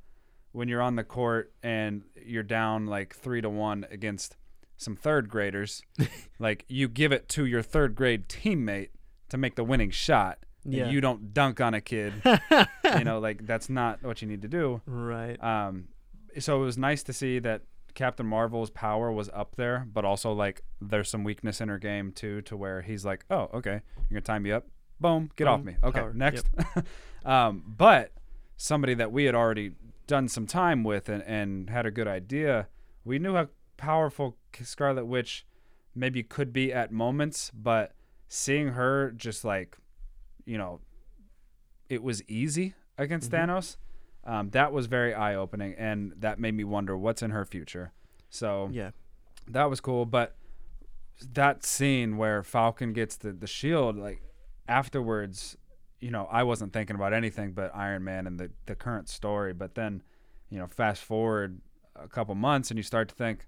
when you're on the court and you're down like three to one against some third graders. [LAUGHS] like you give it to your third grade teammate to make the winning shot. Yeah. You don't dunk on a kid. [LAUGHS] you know, like that's not what you need to do. Right. Um, so it was nice to see that Captain Marvel's power was up there, but also like there's some weakness in her game too, to where he's like, oh, okay, you're gonna tie me up, boom, get off me. Okay, power, next. [LAUGHS] um, but somebody that we had already done some time with and, and had a good idea, we knew how powerful Scarlet Witch maybe could be at moments, but seeing her just like, you know, it was easy against Mhm. Thanos. Um, that was very eye opening, and that made me wonder what's in her future. So Yeah. that was cool. But that scene where Falcon gets the, the shield, like afterwards, you know, I wasn't thinking about anything but Iron Man and the, the current story. But then, you know, fast forward a couple months and you start to think,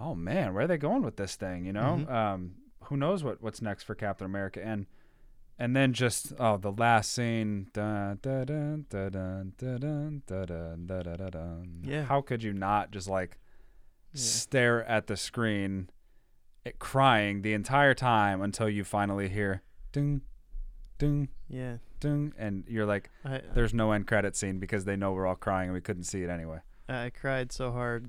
oh man, where are they going with this thing? You know, Mhm. um, who knows what, what's next for Captain America? And and then just oh the last scene yeah how could you not just like stare at the screen crying the entire time until you finally hear ding ding yeah ding and you're like there's no end credit scene because they know we're all crying and we couldn't see it anyway i cried so hard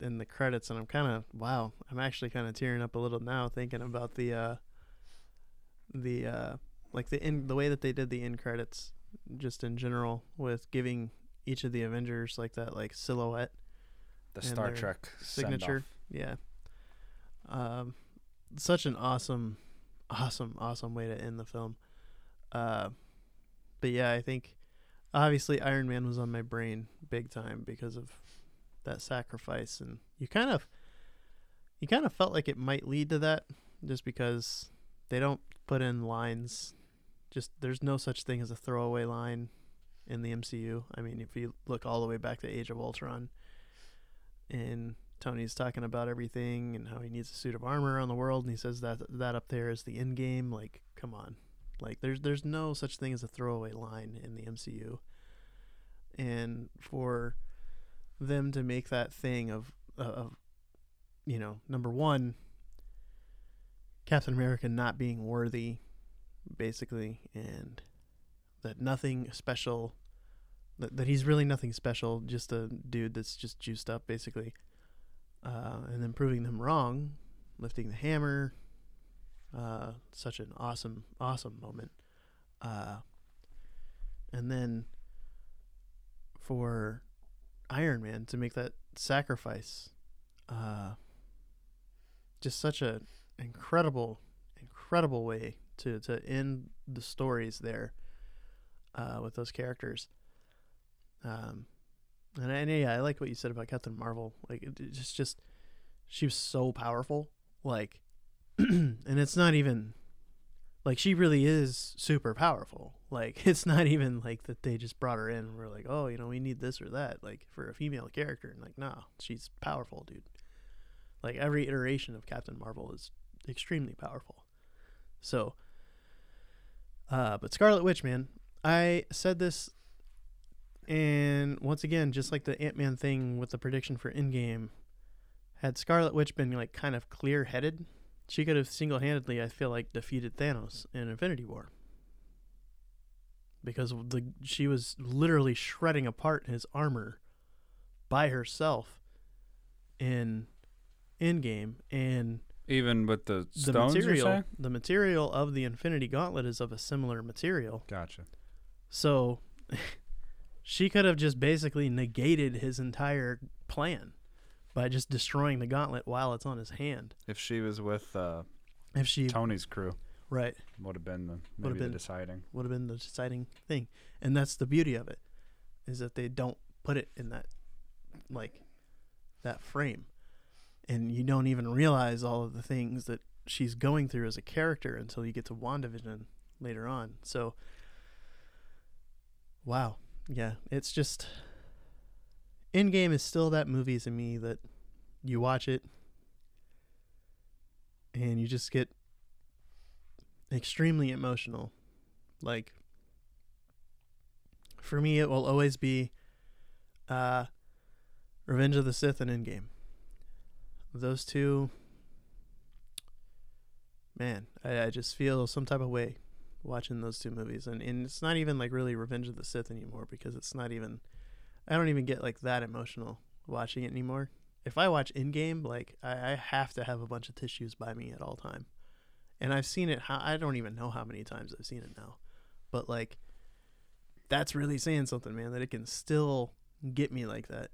in the credits and i'm kind of wow i'm actually kind of tearing up a little now thinking about the uh the uh like the in the way that they did the end credits, just in general, with giving each of the Avengers like that like silhouette the Star Trek signature. Yeah. Um, such an awesome, awesome, awesome way to end the film. Uh, but yeah, I think obviously Iron Man was on my brain big time because of that sacrifice, and you kind of, you kind of felt like it might lead to that, just because they don't put in lines. Just there's no such thing as a throwaway line in the MCU. I mean, if you look all the way back to Age of Ultron, and Tony's talking about everything and how he needs a suit of armor around the world, and he says that that up there is the end game. Like, come on, like there's there's no such thing as a throwaway line in the MCU. And for them to make that thing of of you know number one Captain America not being worthy, basically, and that nothing special, that, that he's really nothing special, just a dude that's just juiced up, basically, uh, and then proving them wrong, lifting the hammer, uh, such an awesome, awesome moment, uh, and then for Iron Man to make that sacrifice, uh, just such an incredible, incredible way to to end the stories there uh, with those characters. Um, and, and yeah, I like what you said about Captain Marvel. Like, it, just just she was so powerful. Like, [CLEARS THROAT] and it's not even like she really is super powerful. Like, [LAUGHS] it's not even like that they just brought her in and we're like, oh, you know, we need this or that, like for a female character. And like, no, she's powerful, dude. Like every iteration of Captain Marvel is extremely powerful. So, uh, but Scarlet Witch, man, I said this, and once again, just like the Ant Man thing with the prediction for Endgame, had Scarlet Witch been like kind of clear headed, she could have single handedly, I feel like, defeated Thanos in Infinity War. Because the she was literally shredding apart his armor by herself in Endgame, and Even with the the stones, you're material saying? the material of the Infinity Gauntlet is of a similar material. Gotcha. So [LAUGHS] she could have just basically negated his entire plan by just destroying the gauntlet while it's on his hand. If she was with uh, If she Tony's crew, right would have been the Would've maybe the been- deciding. would have been the deciding thing. And that's the beauty of it is that they don't put it in that like that frame. And you don't even realize all of the things that she's going through as a character until you get to WandaVision later on. So wow. Yeah, it's just Endgame is still that movie to me that you watch it and you just get extremely emotional. Like for me, it will always be uh, Revenge of the Sith and Endgame. Those two, man, I, I just feel some type of way watching those two movies, and and it's not even like really Revenge of the Sith anymore because it's not even. I don't even get like that emotional watching it anymore. If I watch Endgame, like I, I have to have a bunch of tissues by me at all time and I've seen it. How I don't even know how many times I've seen it now, but like, that's really saying something, man. That it can still get me like that,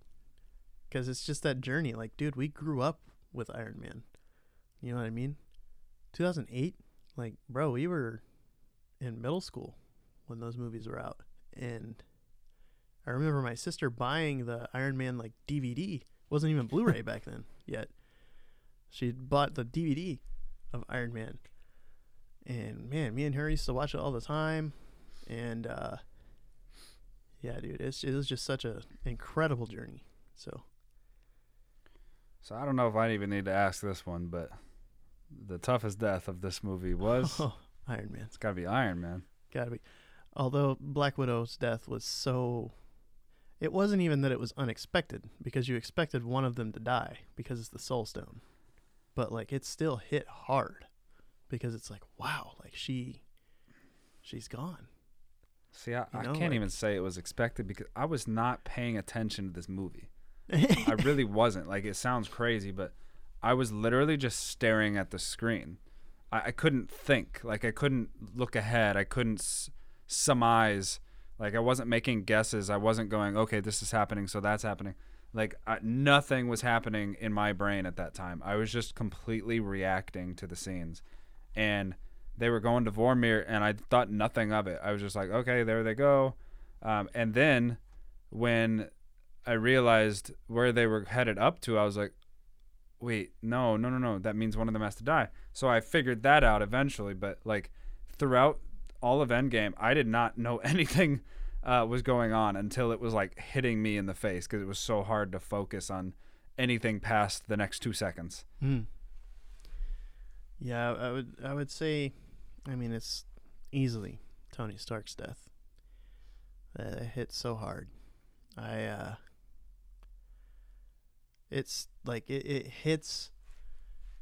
because it's just that journey. Like, dude, we grew up with Iron Man. You know what I mean? 2008, like, bro, we were in middle school when those movies were out, and I remember my sister buying the Iron Man like DVD. It wasn't even Blu-ray [LAUGHS] back then yet. She bought the DVD of Iron Man and man, me and her used to watch it all the time. And uh, yeah, dude, it's it was just such an incredible journey. So So I don't know if I even need to ask this one, but the toughest death of this movie was [LAUGHS] Iron Man, it's got to be Iron Man. gotta be. Although Black Widow's death was so, it wasn't even that it was unexpected because you expected one of them to die because it's the Soul Stone, but like it still hit hard because it's like wow, like she, she's gone. See, I, You I can't like- even say it was expected because I was not paying attention to this movie. I [LAUGHS] really wasn't. Like, it sounds crazy, but I was literally just staring at the screen. I, I couldn't think. Like, I couldn't look ahead. I couldn't s- surmise. Like, I wasn't making guesses. I wasn't going, okay, this is happening, so that's happening. Like, I, nothing was happening in my brain at that time. I was just completely reacting to the scenes. And they were going to Vormir, and I thought nothing of it. I was just like, okay, there they go. Um, and then when I realized where they were headed up to, I was like, wait, no, no, no, no. That means one of them has to die. So I figured that out eventually. But like throughout all of Endgame, I did not know [LAUGHS] anything uh, was going on until it was like hitting me in the face because it was so hard to focus on anything past the next two seconds. Hmm. Yeah, I would I would say, I mean, it's easily Tony Stark's death. It hit so hard. I uh, it's like it, it hits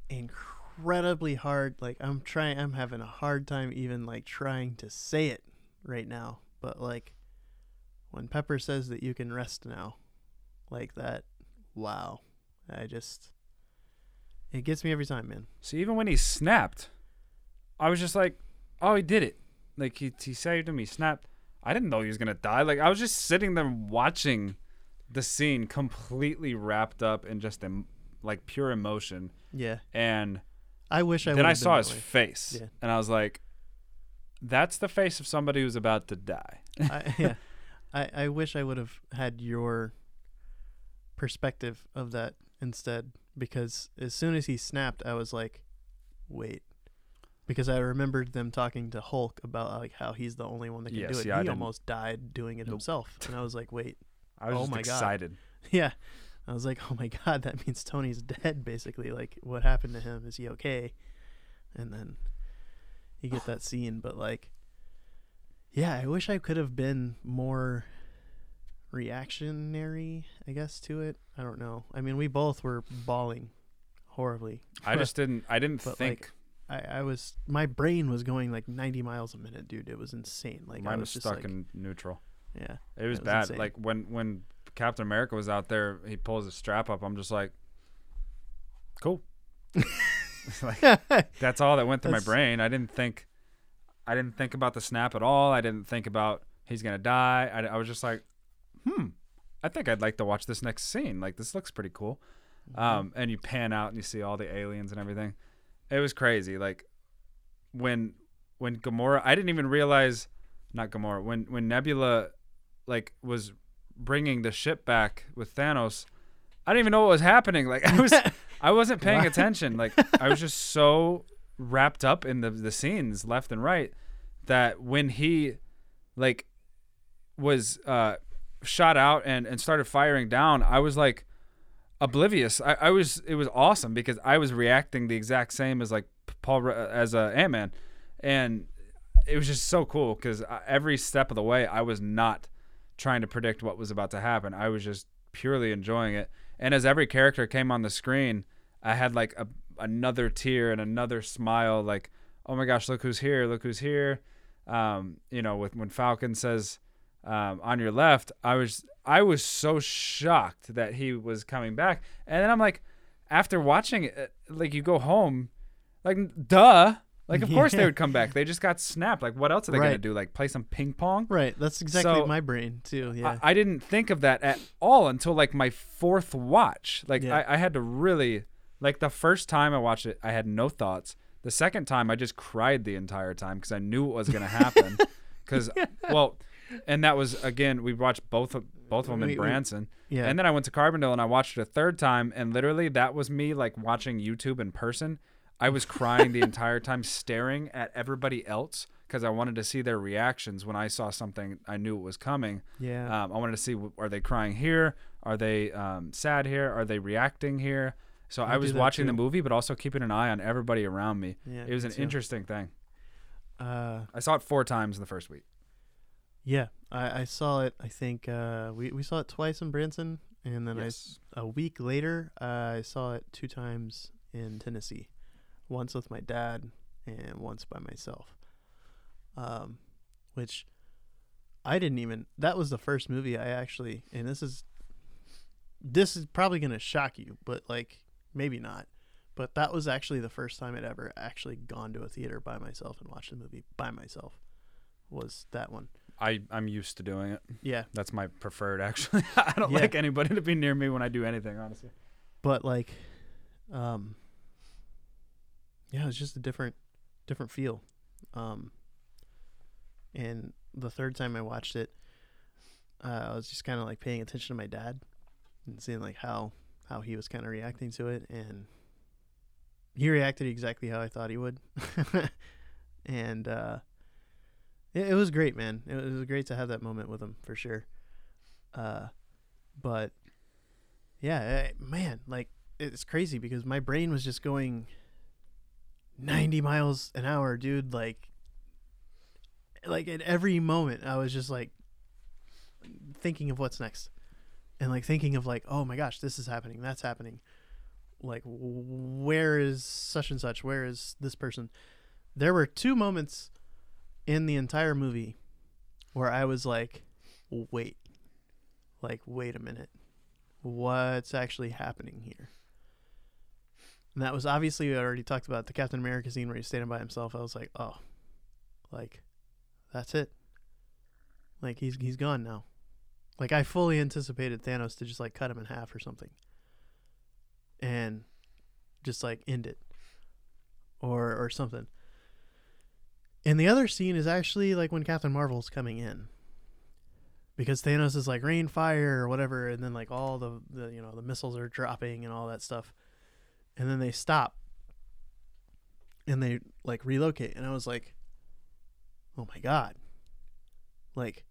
incredibly hard. Like I'm trying, I'm having a hard time even like trying to say it right now. But like when Pepper says that you can rest now, like that, wow. I just, it gets me every time, man. See, even when he snapped, I was just like, "Oh, he did it! Like he he saved him. He snapped. I didn't know he was gonna die. Like I was just sitting there watching the scene, completely wrapped up in just em- like pure emotion. Yeah. And I wish I then I saw his face, Yeah. and I was like, "That's the face of somebody who's about to die." I, [LAUGHS] yeah, I, I wish I would have had your perspective of that instead because as soon as he snapped, I was like, wait. Because I remembered them talking to Hulk about like how he's the only one that can Yeah, do it. I he almost died doing it Nope. himself, and I was like, wait, I was Oh just my God. excited. [LAUGHS] yeah. I was like, oh my god, that means Tony's dead. Basically, like what happened to him? Is he okay? And then you get that scene, but like, yeah, I wish I could have been more reactionary, I guess, to it. I don't know. I mean, we both were bawling horribly. I just [LAUGHS] didn't. I didn't But, think. like, I, I was, my brain was going like 90 miles a minute, dude. It was insane. Like I was, was just stuck like, in neutral. Yeah, It was That was bad. insane. Like when when Captain America was out there, he pulls his strap up. I'm just like, cool. [LAUGHS] like that's all that went through That's- my brain. I didn't think, I didn't think about the snap at all. I didn't think about he's gonna die. I, I was just like, hmm, I think I'd like to watch this next scene. Like this looks pretty cool. Mm-hmm. Um, and you pan out and you see all the aliens and everything. It was crazy. Like when when Gamora, I didn't even realize, not Gamora. When when Nebula, like was bringing the ship back with Thanos, I didn't even know what was happening. Like [LAUGHS] I was, I wasn't paying attention. Like I was just so wrapped up in the the scenes left and right that when he, like, was uh shot out and and started firing down, I was like oblivious. I, I was it was awesome because I was reacting the exact same as like Paul Ru- uh, as uh, a Ant Man, and it was just so cool because uh, every step of the way I was not trying to predict what was about to happen. I was just purely enjoying it. And as every character came on the screen, I had like a another tear and another smile. Like, oh my gosh, look who's here! Look who's here! Um, you know, with when Falcon says um, on your left, I was I was so shocked that he was coming back, and then I'm like, after watching it, like you go home, like duh, like of [LAUGHS] course they would come back. They just got snapped. Like what else are they gonna do? Like play some ping pong? right. That's exactly So, my brain too. Yeah. I, I didn't think of that at all until like my fourth watch. Like Yeah. I, I had to really like the first time I watched it, I had no thoughts. The second time, I just cried the entire time because I knew what was gonna happen. [LAUGHS] Because well, and that was again we watched both of both of them in We- we- Branson, yeah. and then I went to Carbondale and I watched it a third time, and literally that was me like watching YouTube in person. I was crying the entire time, staring at everybody else because I wanted to see their reactions when I saw something I knew it was coming. yeah. Um, I wanted to see are they crying here? Are they um, sad here? Are they reacting here? So I, I was watching the too. movie, movie, but also keeping an eye on everybody around me. yeah. It was an too. interesting thing. Uh, I saw it four times in the first week. yeah. I, I saw it. I think uh, we we saw it twice in Branson, and then Yes. I a week later uh, I saw it two times in Tennessee, once with my dad and once by myself. Um, which I didn't even. That was the first movie I actually, and this is this is probably gonna shock you, but like maybe not. But that was actually the first time I'd ever actually gone to a theater by myself and watched a movie by myself. Was that one? I I'm used to doing it. Yeah, That's my preferred [LAUGHS] actually. I don't Yeah. like anybody to be near me when I do anything, honestly. but like, um, yeah, it was just a different, different feel. Um, and the third time I watched it, uh, I was just kind of like paying attention to my dad and seeing like how how he was kind of reacting to it, and he reacted exactly how I thought he would, [LAUGHS] and uh, it, it was great, man. It was great to have that moment with him for sure. Uh, but yeah, eh, man, like it's crazy because my brain was just going 90 miles an hour, dude. Like, like at every moment, I was just like thinking of what's next. and like thinking of like, oh my gosh, this is happening, that's happening. Like, where is such and such? Where is this person? There were two moments in the entire movie where I was like, wait, like, wait a minute, what's actually happening here? And that was obviously we already talked about the Captain America scene where he's standing by himself. I was like, oh, like, that's it. Like he's he's gone now. Like I fully anticipated Thanos to just like cut him in half or something. And just like end it. Or or something. And the other scene is actually like when Captain Marvel's coming in. Because Thanos is like rain fire or whatever, and then like all the, the you know, the missiles are dropping and all that stuff. And then they stop. And they like relocate. And I was like, Oh my god. Like,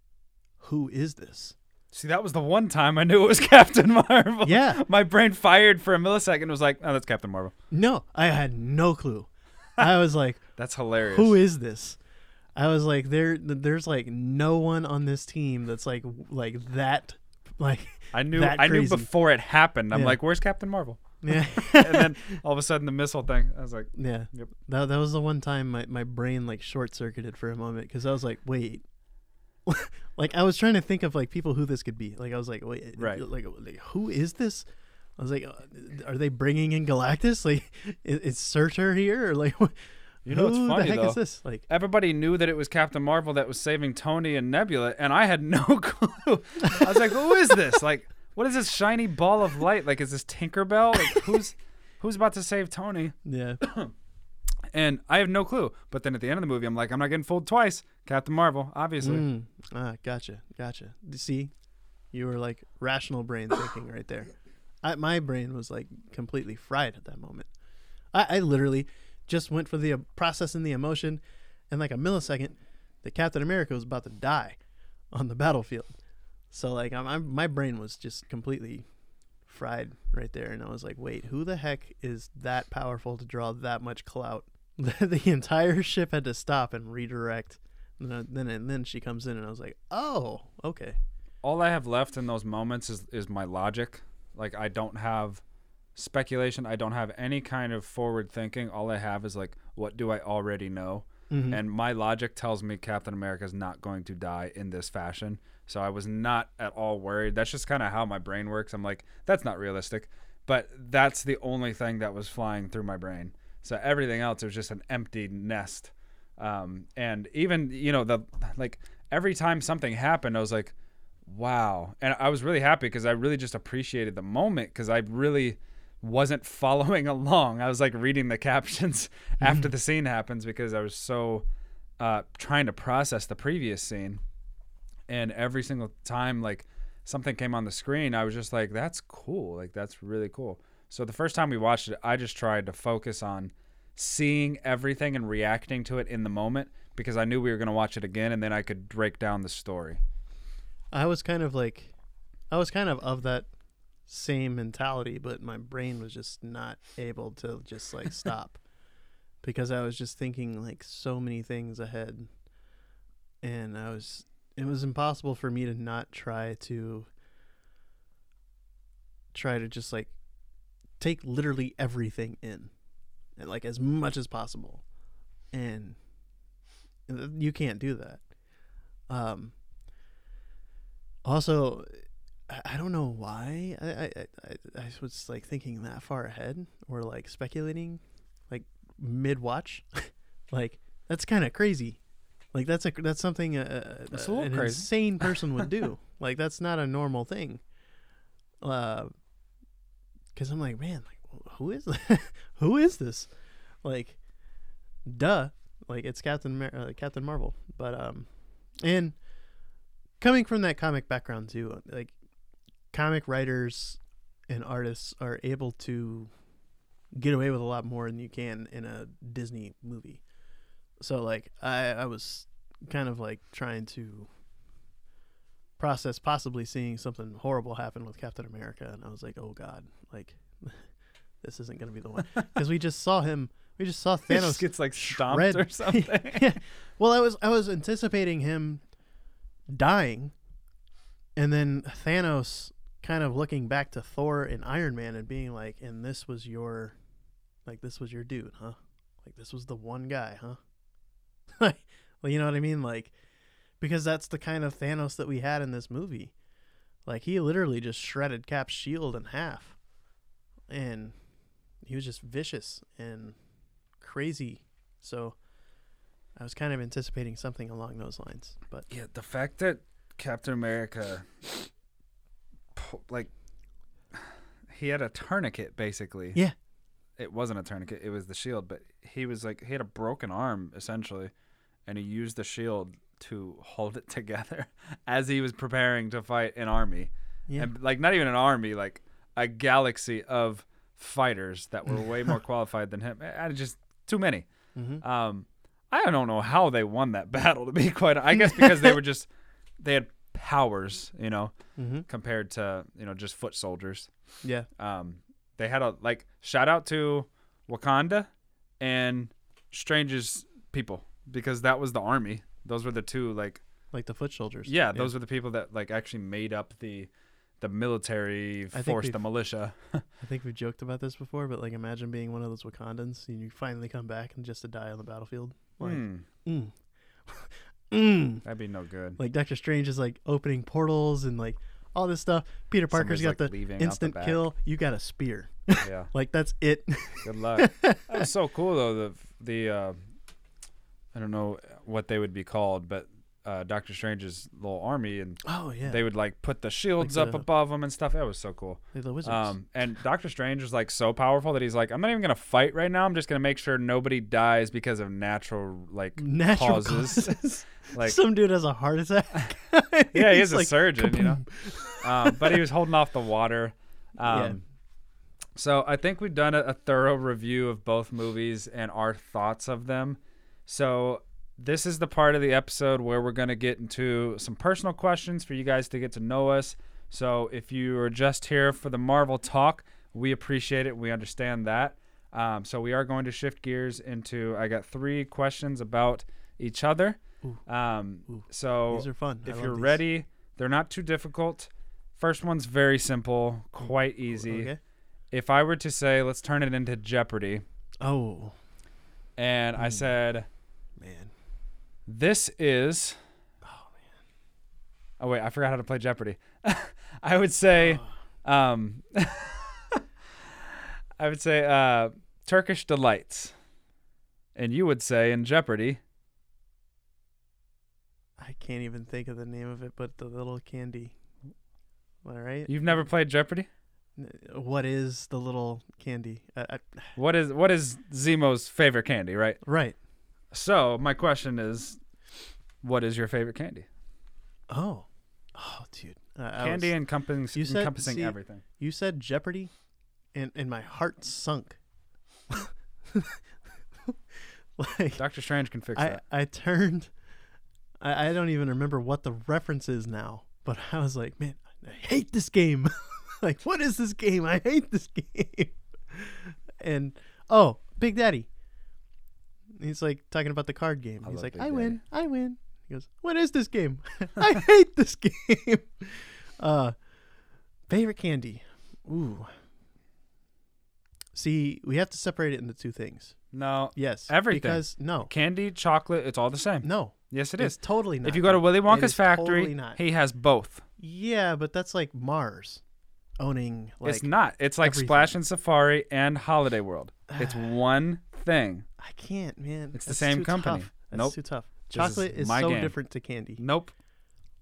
who is this? See, that was the one time I knew it was [LAUGHS] Captain Marvel. Yeah. My brain fired for a millisecond. was like, oh, that's Captain Marvel. No, I had no clue. I was [LAUGHS] like, That's hilarious. who is this? I was like, there, there's like no one on this team that's like, like that, like, I knew. I knew before it happened. I'm Yeah. like, where's Captain Marvel? Yeah, [LAUGHS] and then all of a sudden, the missile thing. I was like, yeah. Yep. That that was the one time my my brain like short circuited for a moment because I was like, wait. [LAUGHS] like I was trying to think of like people who this could be. Like I was like, wait, Right. Like, like who is this? I was like, uh, are they bringing in Galactus? [LAUGHS] Like, is, is Surtur here or like, You know what's funny, the heck though? is this? Like, everybody knew that it was Captain Marvel that was saving Tony and Nebula, and I had no clue. I was like, who is this? Like, what is this shiny ball of light? Like, is this Tinkerbell? Like, [LAUGHS] who's who's about to save Tony? yeah, [COUGHS] And I have no clue. But then at the end of the movie, I'm like, I'm not getting fooled twice. Captain Marvel, obviously. Mm, ah, gotcha, gotcha. See, you were like rational brain thinking right there. I, my brain was like completely fried at that moment. I, I literally just went for the uh, processing the emotion, and like a millisecond, the Captain America was about to die on the battlefield. So like, I'm, I'm my brain was just completely fried right there, and I was like, wait, who the heck is that powerful to draw that much clout? [LAUGHS] the entire ship had to stop and redirect. And then, and then she comes in, and I was like, "Oh, okay." All I have left in those moments is, is my logic. Like, I don't have speculation. I don't have any kind of forward thinking. All I have is, like, what do I already know? Mhm. and my logic tells me Captain America is not going to die in this fashion. So I was not at all worried. That's just kind of how my brain works. I'm like, that's not realistic. But that's the only thing that was flying through my brain. So everything else was just an empty nest. Um, and even you know the like every time something happened, I was like, wow. And I was really happy because I really just appreciated the moment because I really wasn't [LAUGHS] following along. I was like reading the captions [LAUGHS] after the scene happens because I was so uh, trying to process the previous scene. And every single time, like something came on the screen, I was just like, "That's cool! Like that's really cool." So the first time we watched it, I just tried to focus on seeing everything and reacting to it in the moment because I knew we were going to watch it again, and then I could break down the story. I was kind of like, I was kind of of that same mentality, but my brain was just not able to just like [LAUGHS] stop because I was just thinking like so many things ahead, and I was it was impossible for me to not try to try to just like take literally everything in and like as much as possible. And you can't do that. Um also I- don't know why. I i i, I was like thinking that far ahead or like speculating like mid watch [LAUGHS] like that's kind of crazy. Like that's a that's something a, a little an crazy. insane [LAUGHS] person would do. Like that's not a normal thing. Uh because i'm like man like who is [LAUGHS] who is this? Like duh. Like it's captain Mar- uh, captain marvel. But um and coming from that comic background too like comic writers and artists are able to get away with a lot more than you can in a disney movie so like i i was kind of like trying to process possibly seeing something horrible happen with captain america and i was like oh god like [LAUGHS] this isn't going to be the one [LAUGHS] because we just saw him we just saw Thanos thanos gets like stomped shred. or [LAUGHS] something. yeah. Well, I was I was anticipating him dying, and then Thanos kind of looking back to Thor and Iron Man and being like, and this was your, like this was your dude, huh? Like this was the one guy, huh? [LAUGHS] like, well, you know what I mean? Like, because that's the kind of Thanos that we had in this movie. Like he literally just shredded Cap's shield in half, and he was just vicious and crazy. So I was kind of anticipating something along those lines, but Yeah, the fact that Captain America, like, [SIGHS] he had a tourniquet basically. Yeah. It wasn't a tourniquet; it was the shield. But he was like, he had a broken arm essentially, and he used the shield to hold it [LAUGHS] together as he was preparing to fight an army, yeah, and like not even an army, like a galaxy of fighters that were way more [LAUGHS] qualified than him. And just too many. mm-hmm. Um, I don't know how they won that [LAUGHS] battle. To be quite, I guess because they were just they had powers, you know, Mm-hmm. compared to you know just foot soldiers. yeah, Um, they had a like shout out to Wakanda and Strange's people because that was the army. Those were the two like like the foot soldiers. yeah, those were the people that like actually made up the the military force, the militia. [LAUGHS] I think we've joked about this before, but like imagine being one of those Wakandans and you finally come back and just to die on the battlefield. Like, Hmm, mm. Mm. that'd be no good. Like Doctor Strange is like opening portals and like all this stuff. Peter Parker's Somebody's, got like, the out the instant kill. You got a spear. Yeah, [LAUGHS] Like that's it. good luck. [LAUGHS] that was so cool though. The the uh, I don't know what they would be called, but uh, Doctor Strange's little army and oh yeah, they would like put the shields Like up above them and stuff. That was so cool. The wizards. Um, and Doctor Strange was like so powerful that he's like, I'm not even gonna fight right now. I'm just gonna make sure nobody dies because of natural like Natural causes. causes. [LAUGHS] [LAUGHS] like Some dude has a heart attack. [LAUGHS] yeah, he He's is a like, surgeon, you know. Um, but he was holding off the water. Um, Yeah. So I think we've done a, a thorough review of both movies and our thoughts of them. So this is the part of the episode where we're going to get into some personal questions for you guys to get to know us. So if you are just here for the Marvel talk, we appreciate it. We understand that. Um, so we are going to shift gears into. I got three questions about each other. Ooh. Um, Ooh. so These are fun. I if you're these. ready, they're not too difficult. First one's very simple, quite easy. Okay. If I were to say, let's turn it into Jeopardy, Oh and I Hmm. said. This is. Oh man. Oh, wait, I forgot how to play Jeopardy. [LAUGHS] I would say, um, [LAUGHS] I would say uh, Turkish Delights. And you would say in Jeopardy, I can't even think of the name of it, but the little candy. All right. you've never played Jeopardy? What is the little candy? Uh, I, [SIGHS] What is what is Zemo's favorite candy, right? right. So my question is, what is your favorite candy? Oh. Oh, dude. Uh, candy was- encompassing, You said- encompassing see- everything. you said Jeopardy, and and my heart sunk. [LAUGHS] like Doctor Strange can fix I that. I turned. I I don't even remember what the reference is now, but I was like, man, I hate this game. [LAUGHS] like, what is this game? I hate this [LAUGHS] game. and oh, Big Daddy. He's like talking about the card game. I He's like, Big I Daddy. win, I win. He goes, what is this game? [LAUGHS] [LAUGHS] I hate this game. [LAUGHS] Uh, favorite candy. Ooh. See, we have to separate it into two things. No, Yes, Everything. Because no, candy, chocolate, it's all the same. no, Yes, it it's is. totally not. If you go to. Willy It Wonka's is factory, totally not. he has both. yeah, but that's like Mars owning like it's not. It's like everything. Splash and Safari and Holiday World. It's [SIGHS] one thing. I can't, man. It's the That's same too company. Tough. That's Nope. too tough. This is Chocolate is, my so game. different to candy. Nope.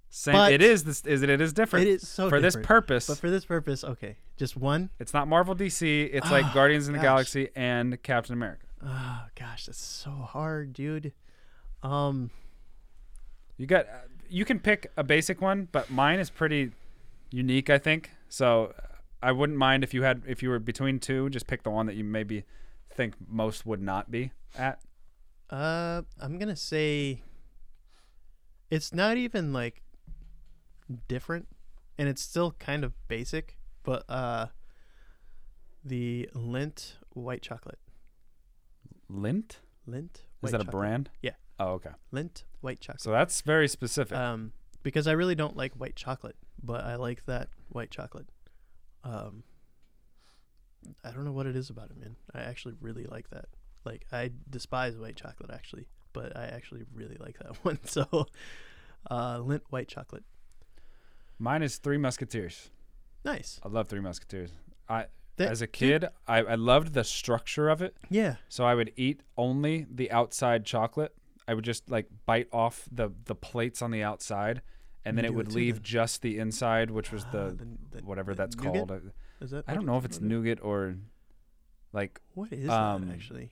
Same. But- it is. This is it. It is different. It is so for this different. purpose. But for this purpose, okay, just one. it's not Marvel DC. It's like Oh, Guardians of the gosh. Galaxy and Captain America. Oh gosh, that's so hard, dude. Um, You got. uh, You can pick a basic one, but mine is pretty unique. I think so. I wouldn't mind if you had if you were between two. Just pick the one that you maybe think most would not be at. uh, I'm gonna say it's not even like different, and it's still kind of basic, but uh, the Lindt white chocolate. Lindt. Lindt. Is that a brand? Yeah. Oh, okay. Lindt white chocolate. So that's very specific. Um, because I really don't like white chocolate, but I like that white chocolate. Um, I don't know what it is about it, man. I actually really like that. Like I despise white chocolate actually, but I actually really like that [LAUGHS] one. So, uh, Lindt white chocolate. Mine is Three Musketeers. Nice. I love Three Musketeers. I That- as a dude, kid, I, I loved the structure of it. yeah. So I would eat only the outside chocolate. I would just like bite off the the plates on the outside, and then You it would leave then. just the inside, which was Ah, the the whatever the that's nougat? called. Is that? I don't know if it's it- nougat or like What is um, that actually?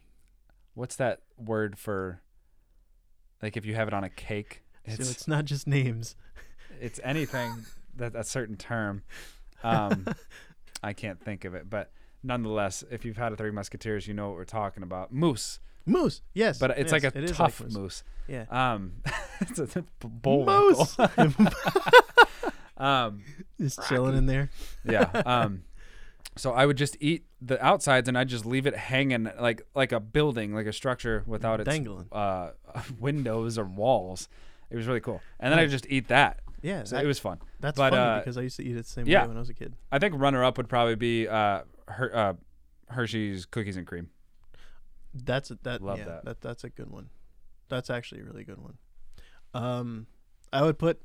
what's that word for like if you have it on a cake. so It's it's not just names. it's anything [LAUGHS] that a certain term. [LAUGHS] Um, I can't think of it, but nonetheless, if you've had a Three Musketeers, you know what we're talking about. Moose. Moose. Yes. but it's yes, like a it tough moose. mousse. Yeah. Um, [LAUGHS] it's a bull Moose. um, Just chilling in there. yeah. Um, so I would just eat the outsides and I'd just leave it hanging like like a building, like a structure without its Dangling. uh, [LAUGHS] windows or walls. It was really cool. And then I just eat that. Yeah. So that- it was fun. that's but, funny uh, because I used to eat it the same yeah. way when I was a kid. I think runner up would probably be uh, Her- uh, Hershey's cookies and cream. That's a, that. Love yeah, that. that. That's a good one. That's actually a really good one. Um, I would put,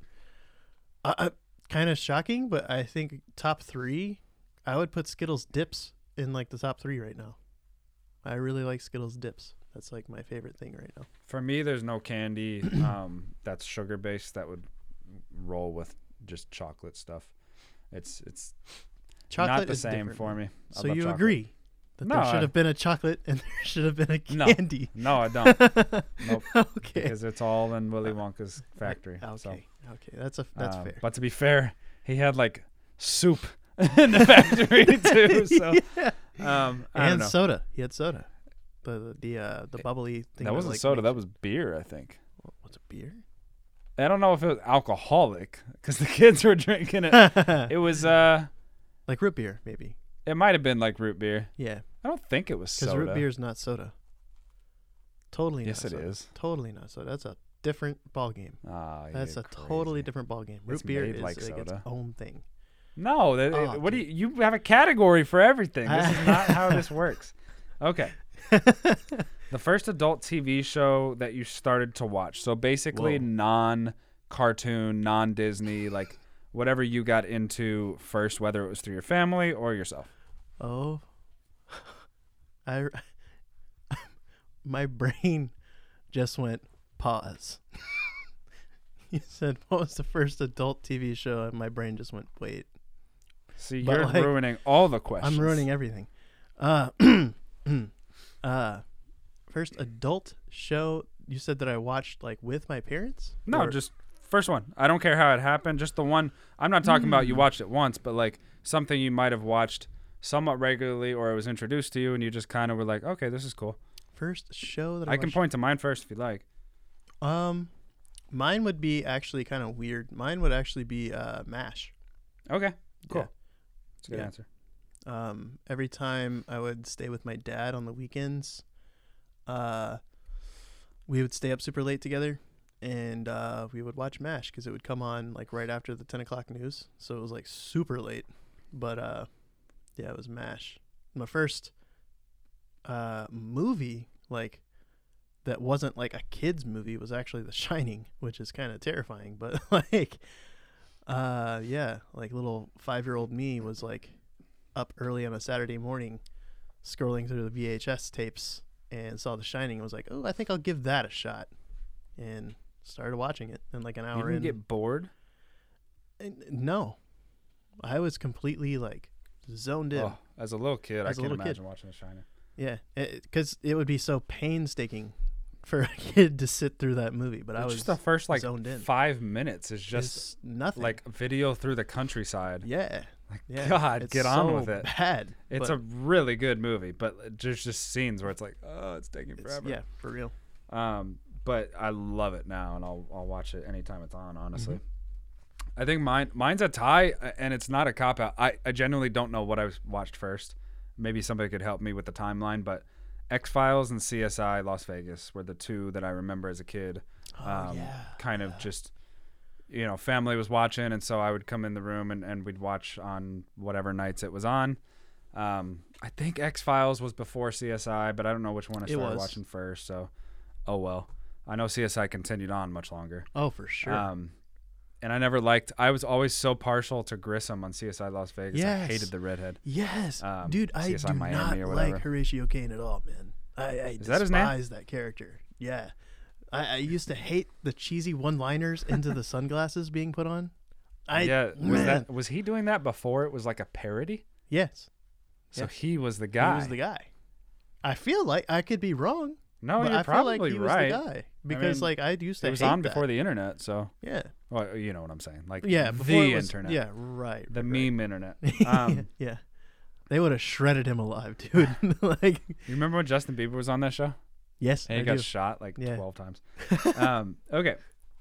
uh, uh, kind of shocking, but I think top three, I would put Skittles dips in like the top three right now. I really like Skittles dips. That's like my favorite thing right now. For me, there's no candy [CLEARS THROAT] um, that's sugar based that would roll with just chocolate stuff. It's it's Chocolate not the same different, for me. I So you chocolate. agree that No, there should have been a chocolate and [LAUGHS] there should have been a candy. No, I don't. [LAUGHS] Nope. okay. because it's all in Willy Wonka's factory. Okay. So, Okay. That's a that's um, fair. But to be fair, he had like soup [LAUGHS] in the factory [LAUGHS] too. So yeah. um, I don't and know. soda. He had soda. The the uh, the bubbly thing. that wasn't like soda. makes- That was beer, I think. what's a beer? I don't know if it was alcoholic because the [LAUGHS] kids were drinking it. It was. uh like root beer, maybe. It might have been like root beer. Yeah, I don't think it was soda. because root beer is not soda. Totally. Yes, not it soda. is. Totally not soda. That's a different ball game. Ah, That's you're a totally different ball game. Root It's beer made is like like, its own thing. No, that, Oh, what do you? You have a category for everything. This is not how this [LAUGHS] works. Okay. [LAUGHS] the first adult TV show that you started to watch. So basically, non-cartoon, non-Disney, like whatever you got into first, whether it was through your family or yourself. Oh, [LAUGHS] I, my brain just went pause. you said what was the first adult TV show, and my brain just went wait. See, But, you're like, ruining all the questions. I'm ruining everything. Uh, [CLEARS THROAT] uh, first adult show you said that I watched like with my parents. No, Or- just first one. I don't care how it happened. Just the one. I'm not talking about you Mm. watched it once, but like something you might have watched somewhat regularly, or it was introduced to you, and you just kind of were like, okay, this is cool. first show that I, I can point to mine first if you like. Um, mine would be actually kind of weird. Mine would actually be uh M*A*S*H. Okay, cool. Yeah. That's a good Yeah. answer. Um, every time I would stay with my dad on the weekends, uh, we would stay up super late together, and uh, we would watch M*A*S*H because it would come on like right after the ten o'clock news. So it was like super late, but uh, yeah, it was M*A*S*H. My first uh movie like that wasn't like a kids movie was actually The Shining, which is kind of terrifying, but [LAUGHS] like uh yeah, like little 5-year-old me was like up early on a Saturday morning scrolling through the VHS tapes and saw The Shining and was like, "Oh, I think I'll give that a shot." And started watching it and like an You hour didn't in get bored. and- no. I was completely like zoned in. Oh, as a little kid, I As a can't little kid. imagine watching The Shining. Yeah, because it, would be so painstaking for a kid to sit through that movie. But I was just the first like zoned in. five minutes is just it's nothing. like video through the countryside. yeah, Like yeah. God, it's get on with it. Bad. It's a really good movie, but there's just scenes where it's like, oh, it's taking it's- forever. yeah, for real. Um, but I love it now, and I'll I'll watch it anytime it's on. Honestly, Mm-hmm. I think mine mine's a tie, and it's not a cop out. I I genuinely don't know what I watched first. Maybe somebody could help me with the timeline, but X Files and CSI Las Vegas were the two that I remember as a kid. Oh um, yeah. kind of just you know, family was watching, and so I would come in the room and, and we'd watch on whatever nights it was on. Um, I think X Files was before CSI, but I don't know which one I started was. watching first. So, oh well. I know CSI continued on much longer. Oh, for sure. Um, and I never liked. I was always so partial to Grissom on CSI Las Vegas. I hated the redhead. yes, um, dude. I CSI do Miami not like Horatio Caine at all, man. I, I Is that his name? despise that character. Yeah, I, I used to hate the cheesy one-liners into the [LAUGHS] sunglasses being put on. I yeah, was man. that was he doing that before it was like a parody? yes, So Yeah. he was the guy. he was the guy. I feel like I could be wrong, no, but you're I feel probably like he right. was the guy because mean, like I used to It was on that. before the internet, so yeah well, you know what I'm saying. Like yeah the before it was, internet, yeah right the right, meme internet. [LAUGHS] Um, yeah they would have shredded him alive, [LAUGHS] dude. [LAUGHS] like you remember when Justin Bieber was on that show yes, and he I got do. shot like Yeah. 12 times? um, okay,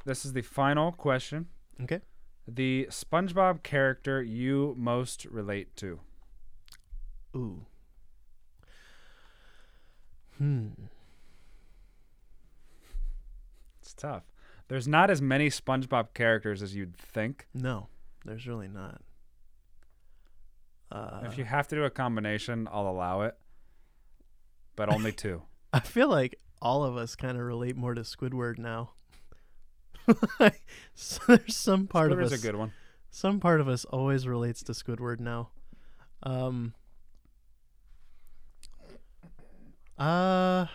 this is the final question. Okay. The SpongeBob character you most relate to. Ooh. Hmm. It's tough. There's not as many SpongeBob characters as you'd think. No, there's really not. Uh, if you have to do a combination, I'll allow it, but only [LAUGHS] two. I feel like all of us kind of relate more to Squidward now. [LAUGHS] so there's some part Squidward's of us. There's a good one. Some part of us always relates to Squidward now. Um. Uh.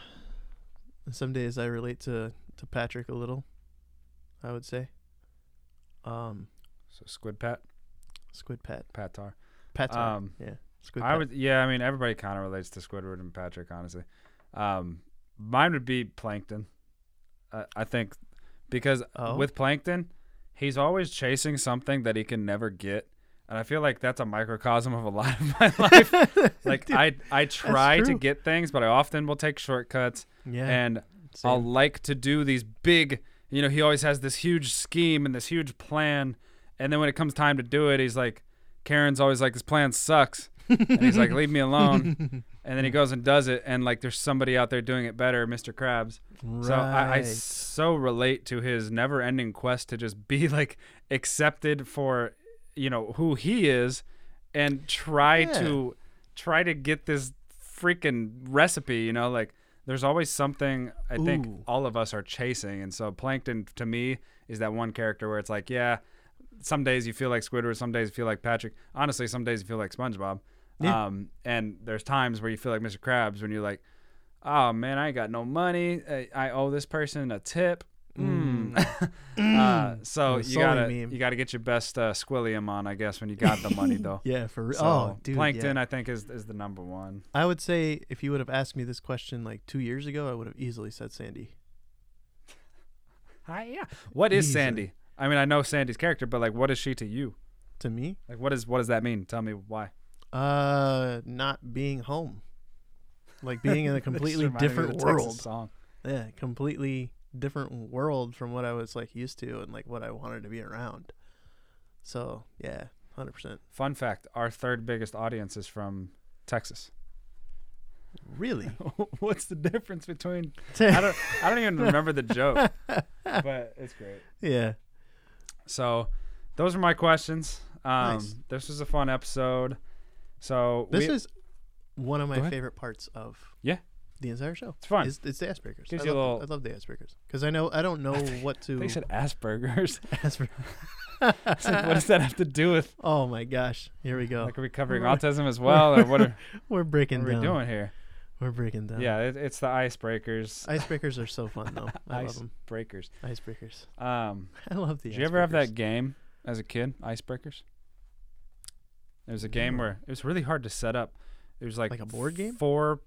Some days I relate to to Patrick a little. I would say. Um, So Squid Pat, Squid Pat, Patar. Pat. Um, yeah, Squid. I Pat. would, yeah. I mean, everybody kind of relates to Squidward and Patrick, honestly. Um, mine would be Plankton. I I think because Oh. with Plankton, he's always chasing something that he can never get, and I feel like that's a microcosm of a [LAUGHS] lot of my life. [LAUGHS] like Dude, I I try to get things, but I often will take shortcuts, yeah, and same. I'll like to do these big. You know, he always has this huge scheme and this huge plan, and then when it comes time to do it, he's like, Karen's always like, "This plan sucks," and he's like, "Leave me alone." [LAUGHS] And then he goes and does it, and like there's somebody out there doing it better, Mr. Krabs. So I, I so relate to his never-ending quest to just be [LAUGHS] like accepted for, you know, who he is, and try Yeah. to try to get this freaking recipe. You know, like there's always something I think Ooh. all of us are chasing, and so Plankton to me is that one character where it's like, yeah, some days you feel like Squidward, some days you feel like Patrick. Honestly, some days you feel like SpongeBob. Yeah. Um, and there's times where you feel like Mr. Krabs when you're like, oh man, I ain't got no money. I, I owe this person a tip. Mm. [LAUGHS] uh, so The you gotta meme. you gotta get your best uh, Squilliam on, I guess, when you got the money [LAUGHS] though. yeah, for real. So oh, dude, Plankton, yeah. I think is is the number one. I would say if you would have asked me this question like two years ago, I would have easily said Sandy. Hi, yeah. What is Easy. Sandy? I mean, I know Sandy's character, but like, what is she to you? To me, Like, what is what does that mean? Tell me why. uh, not being home, like being in a [LAUGHS] completely reminded me of different world. Song. Yeah, completely different world from what I was like used to and like what I wanted to be around. So yeah, hundred percent. Fun fact: Our third biggest audience is from Texas. Really? [LAUGHS] What's the difference between? [LAUGHS] I don't. I don't even remember the joke, [LAUGHS] but it's great. yeah. So, those are my questions. Um, Nice. This was a fun episode. So This we, is one of my favorite parts of Yeah. The entire show. it's fun. Is, it's the icebreakers. Gives I you a love, little- I love the icebreakers because I know I don't know [LAUGHS] what to. they said Asperger's. [LAUGHS] Asperger's. [LAUGHS] Like, what does that have to do with? oh my gosh! Here we go. Like, are we covering We're- autism as well, or what are, We're breaking what are we doing here? We're breaking down. Yeah, it, it's the icebreakers. Icebreakers are so fun though. I love them. Breakers. Icebreakers. Um, I love the. did you ever have that game as a kid, Icebreakers? It was a game No. where it was really hard to set up. It was like Like a board game? Four,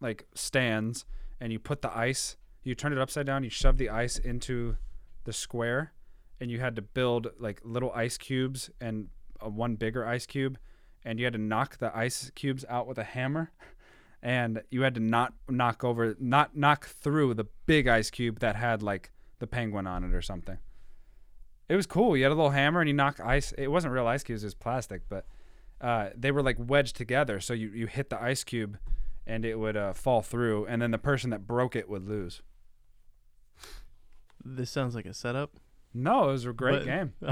like stands, and you put the ice. You turn it upside down. You shove the ice into the square, and you had to build like little ice cubes and a one bigger ice cube, and you had to knock the ice cubes out with a hammer. [LAUGHS] And you had to not knock over, not knock through the big ice cube that had like the penguin on it or something. It was cool. You had a little hammer and you knock ice. It wasn't real ice cubes; it was plastic, but uh, they were like wedged together. So you, you hit the ice cube, and it would uh, fall through, and then the person that broke it would lose. This sounds like a setup. No, it was a great game. [LAUGHS]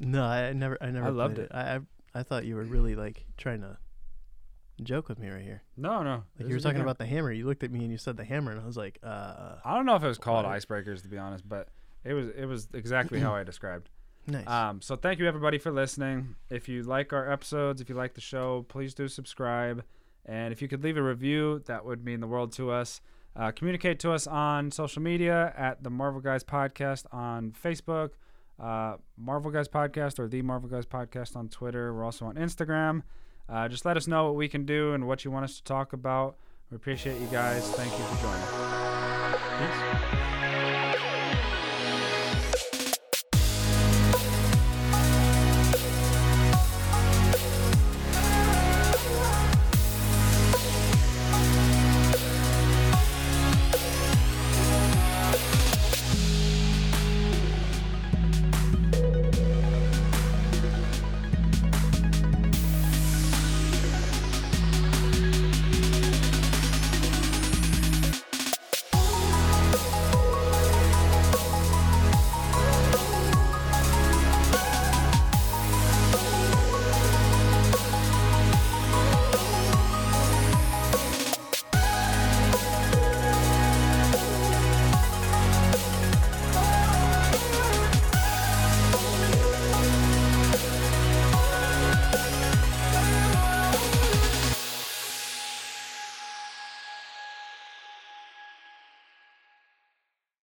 no, I never, I never. I loved played it. I, I, I thought you were really like trying to joke with me right here. No, no. Like you were talking about the hammer. You looked at me and you said the hammer, and I was like, uh, I don't know if it was called What? icebreakers to be honest, but it was it was exactly how [CLEARS THROAT] I described. nice. Um, so thank you everybody for listening. If you like our episodes, if you like the show, please do subscribe. And if you could leave a review, that would mean the world to us. Uh, communicate to us on social media at the Marvel Guys Podcast on Facebook, uh, Marvel Guys Podcast or the Marvel Guys Podcast on Twitter. We're also on Instagram. Uh, just let us know what we can do and what you want us to talk about. We appreciate you guys. Thank you for joining. Peace.